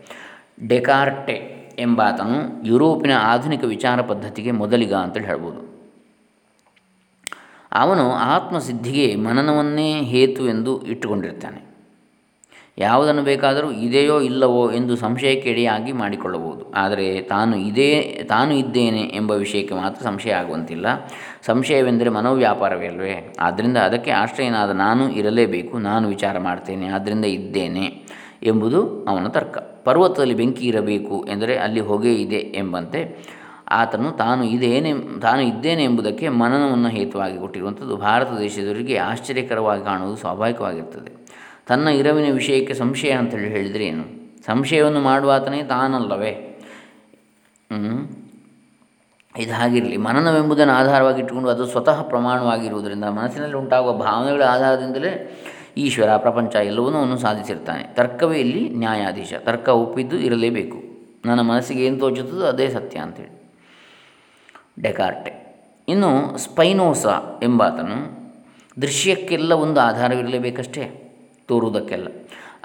ಡೆಕಾರ್ಟೆ ಎಂಬಾತನು ಯುರೋಪಿನ ಆಧುನಿಕ ವಿಚಾರ ಪದ್ಧತಿಗೆ ಮೊದಲಿಗ ಅಂತೇಳಿ ಹೇಳ್ಬೋದು. ಅವನು ಆತ್ಮಸಿದ್ಧಿಗೆ ಮನನವನ್ನೇ ಹೇತು ಎಂದು ಇಟ್ಟುಕೊಂಡಿರ್ತಾನೆ ಯಾವುದನ್ನು ಬೇಕಾದರೂ ಇದೆಯೋ ಇಲ್ಲವೋ ಎಂದು ಸಂಶಯಕ್ಕೆ ಎಡೆಯಾಗಿ ಮಾಡಿಕೊಳ್ಳಬಹುದು. ಆದರೆ ತಾನು ಇದೇ, ತಾನು ಇದ್ದೇನೆ ಎಂಬ ವಿಷಯಕ್ಕೆ ಮಾತ್ರ ಸಂಶಯ ಆಗುವಂತಿಲ್ಲ. ಸಂಶಯವೆಂದರೆ ಮನೋವ್ಯಾಪಾರವೇ ಅಲ್ವೇ? ಆದ್ದರಿಂದ ಅದಕ್ಕೆ ಆಶ್ರಯನಾದ ನಾನು ಇರಲೇಬೇಕು. ನಾನು ವಿಚಾರ ಮಾಡ್ತೇನೆ. ಆದ್ದರಿಂದ ಇದ್ದೇನೆ. ಎಂಬುದು ಅವನ ತರ್ಕ. ಪರ್ವತದಲ್ಲಿ ಬೆಂಕಿ ಇರಬೇಕು ಎಂದರೆ ಅಲ್ಲಿ ಹೊಗೆ ಇದೆ ಎಂಬಂತೆ ಆತನು ತಾನು ಇದೇನೆ, ತಾನು ಇದ್ದೇನೆ ಎಂಬುದಕ್ಕೆ ಮನನವನ್ನು ಹೇತುವಾಗಿ ಕೊಟ್ಟಿರುವಂಥದ್ದು. ಭಾರತ ದೇಶದವರಿಗೆ ಆಶ್ಚರ್ಯಕರವಾಗಿ ಕಾಣುವುದು ಸ್ವಾಭಾವಿಕವಾಗಿರ್ತದೆ ತನ್ನ ಇರವಿನ ವಿಷಯಕ್ಕೆ ಸಂಶಯ ಅಂತೇಳಿ ಹೇಳಿದರೆ ಏನು? ಸಂಶಯವನ್ನು ಮಾಡುವಾತನೇ ತಾನಲ್ಲವೇ? ಇದು ಹಾಗಿರಲಿ ಮನನವೆಂಬುದನ್ನು ಆಧಾರವಾಗಿ ಇಟ್ಟುಕೊಂಡು ಅದು ಸ್ವತಃ ಪ್ರಮಾಣವಾಗಿರುವುದರಿಂದ ಮನಸ್ಸಿನಲ್ಲಿ ಉಂಟಾಗುವ ಭಾವನೆಗಳ ಆಧಾರದಿಂದಲೇ ಈಶ್ವರ ಪ್ರಪಂಚ ಎಲ್ಲವನ್ನೂ ಅವನು ಸಾಧಿಸಿರ್ತಾನೆ. ತರ್ಕವೇ ಇಲ್ಲಿ ನ್ಯಾಯಾಧೀಶ. ತರ್ಕ ಒಪ್ಪಿದ್ದು ಇರಲೇಬೇಕು. ನನ್ನ ಮನಸ್ಸಿಗೆ ಏನು ತೋಚುತ್ತದೋ ಅದೇ ಸತ್ಯ ಅಂತೇಳಿ. ಡೆಕಾರ್ಟೆ. ಇನ್ನು ಸ್ಪೈನೋಸ ಎಂಬಾತನು ದೃಶ್ಯಕ್ಕೆಲ್ಲ ಒಂದು ಆಧಾರವಿರಲೇಬೇಕಷ್ಟೇ? ತೋರುವುದಕ್ಕೆಲ್ಲ.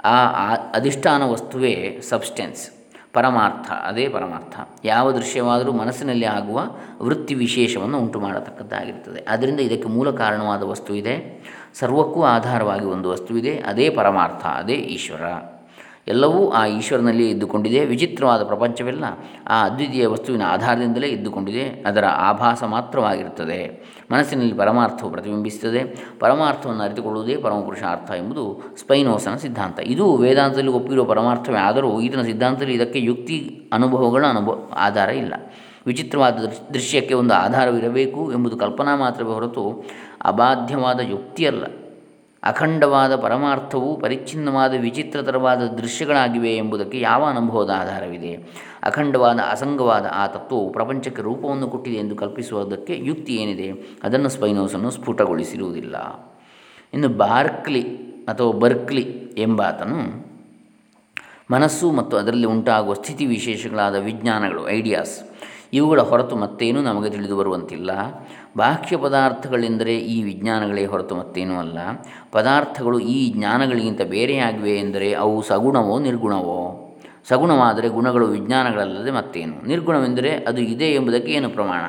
ಆ ಅಧಿಷ್ಠಾನ ವಸ್ತುವೇ ಸಬ್ಸ್ಟೆನ್ಸ್. ಪರಮಾರ್ಥ, ಅದೇ ಪರಮಾರ್ಥ. ಯಾವ ದೃಶ್ಯವಾದರೂ ಮನಸ್ಸಿನಲ್ಲಿ ಆಗುವ ವೃತ್ತಿ ವಿಶೇಷವನ್ನು ಉಂಟು ಮಾಡತಕ್ಕದ್ದಾಗಿರ್ತದೆ ಅದರಿಂದ ಇದಕ್ಕೆ ಮೂಲ ಕಾರಣವಾದ ವಸ್ತು ಇದೆ. ಸರ್ವಕ್ಕೂ ಆಧಾರವಾಗಿ ಒಂದು ವಸ್ತುವಿದೆ, ಅದೇ ಪರಮಾರ್ಥ, ಅದೇ ಈಶ್ವರ. ಎಲ್ಲವೂ ಆ ಈಶ್ವರನಲ್ಲಿ ಇದ್ದುಕೊಂಡಿದೆ, ವಿಚಿತ್ರವಾದ ಪ್ರಪಂಚವೆಲ್ಲ ಆ ಅದ್ವಿತೀಯ ವಸ್ತುವಿನ ಆಧಾರದಿಂದಲೇ ಇದ್ದುಕೊಂಡಿದೆ, ಅದರ ಆಭಾಸ ಮಾತ್ರವಾಗಿರುತ್ತದೆ. ಮನಸ್ಸಿನಲ್ಲಿ ಪರಮಾರ್ಥವು ಪ್ರತಿಬಿಂಬಿಸುತ್ತದೆ, ಪರಮಾರ್ಥವನ್ನು ಅರಿತುಕೊಳ್ಳುವುದೇ ಪರಮಪುರುಷಾರ್ಥ ಎಂಬುದು ಸ್ಪೈನೋಸನ ಸಿದ್ಧಾಂತ. ಇದು ವೇದಾಂತದಲ್ಲಿ ಒಪ್ಪಿರುವ ಪರಮಾರ್ಥವೇ, ಆದರೂ ಈತನ ಸಿದ್ಧಾಂತದಲ್ಲಿ ಇದಕ್ಕೆ ಯುಕ್ತಿ, ಅನುಭವಗಳ ಅನುಭವ ಆಧಾರ ಇಲ್ಲ. ವಿಚಿತ್ರವಾದ ದೃಶ್ಯಕ್ಕೆ ಒಂದು ಆಧಾರವಿರಬೇಕು ಎಂಬುದು ಕಲ್ಪನಾ ಮಾತ್ರವೇ ಹೊರತು ಅಬಾಧ್ಯವಾದ ಯುಕ್ತಿಯಲ್ಲ. ಅಖಂಡವಾದ ಪರಮಾರ್ಥವು ಪರಿಚ್ಛಿನ್ನವಾದ ವಿಚಿತ್ರತರವಾದ ದೃಶ್ಯಗಳಾಗಿವೆ ಎಂಬುದಕ್ಕೆ ಯಾವ ಅನುಭವದ ಆಧಾರವಿದೆ? ಅಖಂಡವಾದ, ಅಸಂಗವಾದ ಆ ತತ್ವವು ಪ್ರಪಂಚಕ್ಕೆ ರೂಪವನ್ನು ಕೊಟ್ಟಿದೆ ಎಂದು ಕಲ್ಪಿಸುವುದಕ್ಕೆ ಯುಕ್ತಿ ಏನಿದೆ? ಅದನ್ನು ಸ್ಪೈನೋಸನ್ನು ಸ್ಫುಟಗೊಳಿಸಿರುವುದಿಲ್ಲ. ಇನ್ನು ಬಾರ್ಕ್ಲಿ ಅಥವಾ ಬರ್ಕ್ಲಿ ಎಂಬಾತನು ಮನಸ್ಸು ಮತ್ತು ಅದರಲ್ಲಿ ಉಂಟಾಗುವ ಸ್ಥಿತಿ ವಿಶೇಷಗಳಾದ ವಿಜ್ಞಾನಗಳು, ಐಡಿಯಾಸ್ ಇವುಗಳ ಹೊರತು ಮತ್ತೇನೂ ನಮಗೆ ತಿಳಿದು ಬರುವಂತಿಲ್ಲ. ಬಾಹ್ಯ ಪದಾರ್ಥಗಳೆಂದರೆ ಈ ವಿಜ್ಞಾನಗಳೇ ಹೊರತು ಮತ್ತೇನೂ ಅಲ್ಲ. ಪದಾರ್ಥಗಳು ಈ ಜ್ಞಾನಗಳಿಗಿಂತ ಬೇರೆಯಾಗಿವೆ ಎಂದರೆ ಅವು ಸಗುಣವೋ ನಿರ್ಗುಣವೋ? ಸಗುಣವಾದರೆ ಗುಣಗಳು ವಿಜ್ಞಾನಗಳಲ್ಲದೆ ಮತ್ತೇನು? ನಿರ್ಗುಣವೆಂದರೆ ಅದು ಇದೆ ಎಂಬುದಕ್ಕೆ ಏನು ಪ್ರಮಾಣ?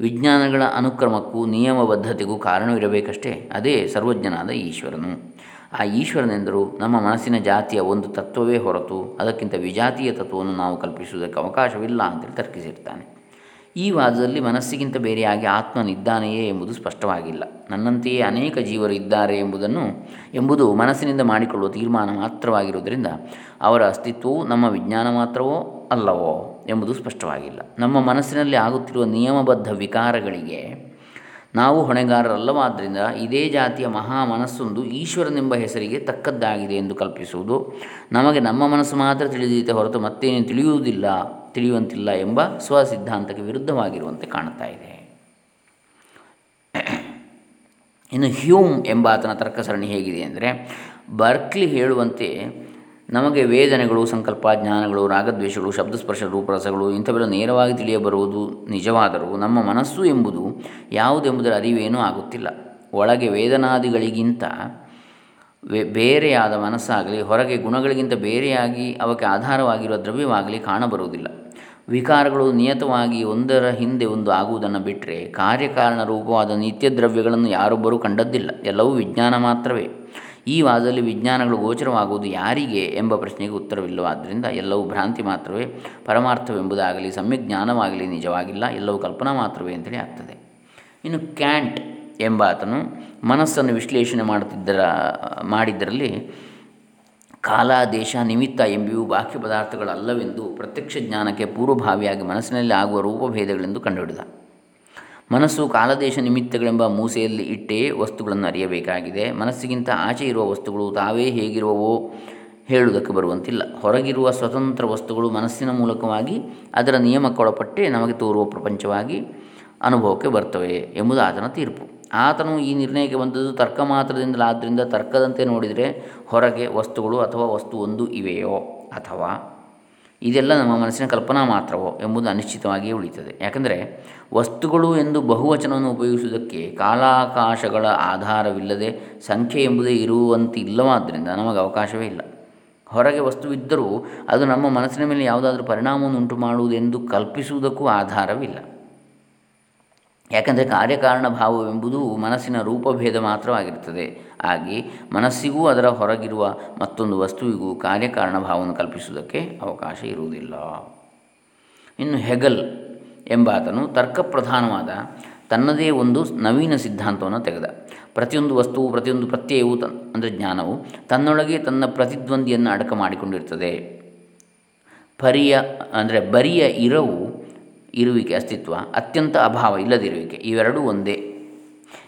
ವಿಜ್ಞಾನಗಳ ಅನುಕ್ರಮಕ್ಕೂ ನಿಯಮಬದ್ಧತೆಗೂ ಕಾರಣವಿರಬೇಕಷ್ಟೇ. ಅದೇ ಸರ್ವಜ್ಞನಾದ ಈಶ್ವರನು. ಆ ಈಶ್ವರನೆಂದರು ನಮ್ಮ ಮನಸ್ಸಿನ ಜಾತಿಯ ಒಂದು ತತ್ವವೇ ಹೊರತು ಅದಕ್ಕಿಂತ ವಿಜಾತಿಯ ತತ್ವವನ್ನು ನಾವು ಕಲ್ಪಿಸುವುದಕ್ಕೆ ಅವಕಾಶವಿಲ್ಲ ಅಂತೇಳಿ ತರ್ಕಿಸಿರ್ತಾನೆ. ಈ ವಾದದಲ್ಲಿ ಮನಸ್ಸಿಗಿಂತ ಬೇರೆಯಾಗಿ ಆತ್ಮನಿದ್ದಾನೆಯೇ ಎಂಬುದು ಸ್ಪಷ್ಟವಾಗಿಲ್ಲ. ನನ್ನಂತೆಯೇ ಅನೇಕ ಜೀವರು ಇದ್ದಾರೆ ಎಂಬುದನ್ನು, ಎಂಬುದು ಮನಸ್ಸಿನಿಂದ ಮಾಡಿಕೊಳ್ಳುವ ತೀರ್ಮಾನ ಮಾತ್ರವಾಗಿರುವುದರಿಂದ ಅವರ ಅಸ್ತಿತ್ವವು ನಮ್ಮ ವಿಜ್ಞಾನ ಮಾತ್ರವೋ ಅಲ್ಲವೋ ಎಂಬುದು ಸ್ಪಷ್ಟವಾಗಿಲ್ಲ. ನಮ್ಮ ಮನಸ್ಸಿನಲ್ಲಿ ಆಗುತ್ತಿರುವ ನಿಯಮಬದ್ಧ ವಿಕಾರಗಳಿಗೆ ನಾವು ಹೊಣೆಗಾರರಲ್ಲವಾದ್ದರಿಂದ ಇದೇ ಜಾತಿಯ ಮಹಾ ಮನಸ್ಸೊಂದು ಈಶ್ವರನೆಂಬ ಹೆಸರಿಗೆ ತಕ್ಕದ್ದಾಗಿದೆ ಎಂದು ಕಲ್ಪಿಸುವುದು ನಮಗೆ ನಮ್ಮ ಮನಸ್ಸು ಮಾತ್ರ ತಿಳಿದಿದೆ ಹೊರತು ಮತ್ತೇನು ತಿಳಿಯುವುದಿಲ್ಲ, ತಿಳಿಯುವಂತಿಲ್ಲ ಎಂಬ ಸ್ವಸಿದ್ಧಾಂತಕ್ಕೆ ವಿರುದ್ಧವಾಗಿರುವಂತೆ ಕಾಣ್ತಾ ಇದೆ. ಇನ್ನು ಹ್ಯೂಮ್ ಎಂಬಾತನ ತರ್ಕಸರಣಿ ಹೇಗಿದೆ ಅಂದರೆ ಬರ್ಕ್ಲಿ ಹೇಳುವಂತೆ ನಮಗೆ ವೇದನೆಗಳು, ಸಂಕಲ್ಪ, ಜ್ಞಾನಗಳು, ರಾಗದ್ವೇಷಗಳು, ಶಬ್ದಸ್ಪರ್ಶ, ರೂಪರಸಗಳು ಇಂಥವೆಲ್ಲ ನೇರವಾಗಿ ತಿಳಿಯಬರುವುದು ನಿಜವಾದರೂ ನಮ್ಮ ಮನಸ್ಸು ಎಂಬುದು ಯಾವುದೆಂಬುದರ ಅರಿವೇನೂ ಆಗುತ್ತಿಲ್ಲ. ಒಳಗೆ ವೇದನಾದಿಗಳಿಗಿಂತ ಬೇರೆಯಾದ ಮನಸ್ಸಾಗಲಿ, ಹೊರಗೆ ಗುಣಗಳಿಗಿಂತ ಬೇರೆಯಾಗಿ ಅವಕ್ಕೆ ಆಧಾರವಾಗಿರುವ ದ್ರವ್ಯವಾಗಲಿ ಕಾಣಬರುವುದಿಲ್ಲ. ವಿಕಾರಗಳು ನಿಯತವಾಗಿ ಒಂದರ ಹಿಂದೆ ಒಂದು ಆಗುವುದನ್ನು ಬಿಟ್ಟರೆ ಕಾರ್ಯಕಾರಣ ರೂಪವಾದ ನಿತ್ಯ ದ್ರವ್ಯಗಳನ್ನು ಯಾರೊಬ್ಬರೂ ಕಂಡದ್ದಿಲ್ಲ. ಎಲ್ಲವೂ ವಿಜ್ಞಾನ ಮಾತ್ರವೇ. ಈ ವಾದದಲ್ಲಿ ವಿಜ್ಞಾನಗಳು ಗೋಚರವಾಗುವುದು ಯಾರಿಗೆ ಎಂಬ ಪ್ರಶ್ನೆಗೆ ಉತ್ತರವಿಲ್ಲವಾದ್ದರಿಂದ ಎಲ್ಲವೂ ಭ್ರಾಂತಿ ಮಾತ್ರವೇ. ಪರಮಾರ್ಥವೆಂಬುದಾಗಲಿ, ಸಮ್ಯಕ್ ಜ್ಞಾನವಾಗಲಿ ನಿಜವಾಗಿಲ್ಲ. ಎಲ್ಲವೂ ಕಲ್ಪನಾ ಮಾತ್ರವೇ ಅಂತೇಳಿ ಆಗ್ತದೆ. ಇನ್ನು ಕ್ಯಾಂಟ್ ಎಂಬಾತನು ಮನಸ್ಸನ್ನು ವಿಶ್ಲೇಷಣೆ ಮಾಡುತ್ತಿದ್ದರ, ಮಾಡಿದ್ದರಲ್ಲಿ ಕಾಲ ದೇಶ ನಿಮಿತ್ತ ಎಂಬಿವು ಬಾಹ್ಯ ಪದಾರ್ಥಗಳಲ್ಲವೆಂದು ಪ್ರತ್ಯಕ್ಷ ಜ್ಞಾನಕ್ಕೆ ಪೂರ್ವಭಾವಿಯಾಗಿ ಮನಸ್ಸಿನಲ್ಲಿ ಆಗುವ ರೂಪಭೇದಗಳೆಂದು ಕಂಡುಹಿಡಿದ. ಮನಸ್ಸು ಕಾಲದೇಶ ನಿಮಿತ್ತಗಳೆಂಬ ಮೂಸೆಯಲ್ಲಿ ಇಟ್ಟೇ ವಸ್ತುಗಳನ್ನು ಅರಿಯಬೇಕಾಗಿದೆ. ಮನಸ್ಸಿಗಿಂತ ಆಚೆ ಇರುವ ವಸ್ತುಗಳು ತಾವೇ ಹೇಗಿರುವವೋ ಹೇಳುವುದಕ್ಕೆ ಬರುವಂತಿಲ್ಲ. ಹೊರಗಿರುವ ಸ್ವತಂತ್ರ ವಸ್ತುಗಳು ಮನಸ್ಸಿನ ಮೂಲಕವಾಗಿ ಅದರ ನಿಯಮಕ್ಕೊಳಪಟ್ಟೆ ನಮಗೆ ತೋರುವ ಪ್ರಪಂಚವಾಗಿ ಅನುಭವಕ್ಕೆ ಬರ್ತವೆ ಎಂಬುದು ಆತನ ತೀರ್ಪು. ಆತನು ಈ ನಿರ್ಣಯಕ್ಕೆ ಬಂದದ್ದು ತರ್ಕ ಮಾತ್ರದಿಂದಲಾದ್ದರಿಂದ ತರ್ಕದಂತೆ ನೋಡಿದರೆ ಹೊರಗೆ ವಸ್ತುಗಳು ಅಥವಾ ವಸ್ತು ಒಂದು ಇವೆಯೋ ಅಥವಾ ಇದೆಲ್ಲ ನಮ್ಮ ಮನಸ್ಸಿನ ಕಲ್ಪನಾ ಮಾತ್ರವೋ ಎಂಬುದು ಅನಿಶ್ಚಿತವಾಗಿಯೇ ಉಳಿತದೆ ಯಾಕೆಂದರೆ ವಸ್ತುಗಳು ಎಂದು ಬಹುವಚನವನ್ನು ಉಪಯೋಗಿಸುವುದಕ್ಕೆ ಕಾಲಾಕಾಶಗಳ ಆಧಾರವಿಲ್ಲದೆ ಸಂಖ್ಯೆ ಎಂಬುದೇ ಇರುವಂತಿಲ್ಲವಾದ್ದರಿಂದ ನಮಗೆ ಅವಕಾಶವೇ ಇಲ್ಲ. ಹೊರಗೆ ವಸ್ತುವಿದ್ದರೂ ಅದು ನಮ್ಮ ಮನಸ್ಸಿನ ಮೇಲೆ ಯಾವುದಾದ್ರೂ ಪರಿಣಾಮವನ್ನು ಉಂಟು ಮಾಡುವುದೆಂದು ಕಲ್ಪಿಸುವುದಕ್ಕೂ ಆಧಾರವಿಲ್ಲ. ಯಾಕಂದರೆ ಕಾರ್ಯಕಾರಣ ಭಾವವೆಂಬುದು ಮನಸ್ಸಿನ ರೂಪಭೇದ ಮಾತ್ರವಾಗಿರ್ತದೆ ಹಾಗೆ ಮನಸ್ಸಿಗೂ ಅದರ ಹೊರಗಿರುವ ಮತ್ತೊಂದು ವಸ್ತುವಿಗೂ ಕಾರ್ಯಕಾರಣ ಭಾವವನ್ನು ಕಲ್ಪಿಸುವುದಕ್ಕೆ ಅವಕಾಶ ಇರುವುದಿಲ್ಲ. ಇನ್ನು ಹೆಗಲ್ ಎಂಬಾತನು ತರ್ಕಪ್ರಧಾನವಾದ ತನ್ನದೇ ಒಂದು ನವೀನ ಸಿದ್ಧಾಂತವನ್ನು ತೆಗೆದ. ಪ್ರತಿಯೊಂದು ವಸ್ತುವು, ಪ್ರತಿಯೊಂದು ಪ್ರತ್ಯಯವು ತ ಅಂದರೆ ಜ್ಞಾನವು ತನ್ನೊಳಗೆ ತನ್ನ ಪ್ರತಿದ್ವಂದಿಯನ್ನು ಅಡಕ ಮಾಡಿಕೊಂಡಿರ್ತದೆ. ಪರಿಯ, ಅಂದರೆ ಬರಿಯ ಇರವು ಇರುವಿಕೆ, ಅಸ್ತಿತ್ವ, ಅತ್ಯಂತ ಅಭಾವ ಇಲ್ಲದಿರುವಿಕೆ, ಇವೆರಡೂ ಒಂದೇ.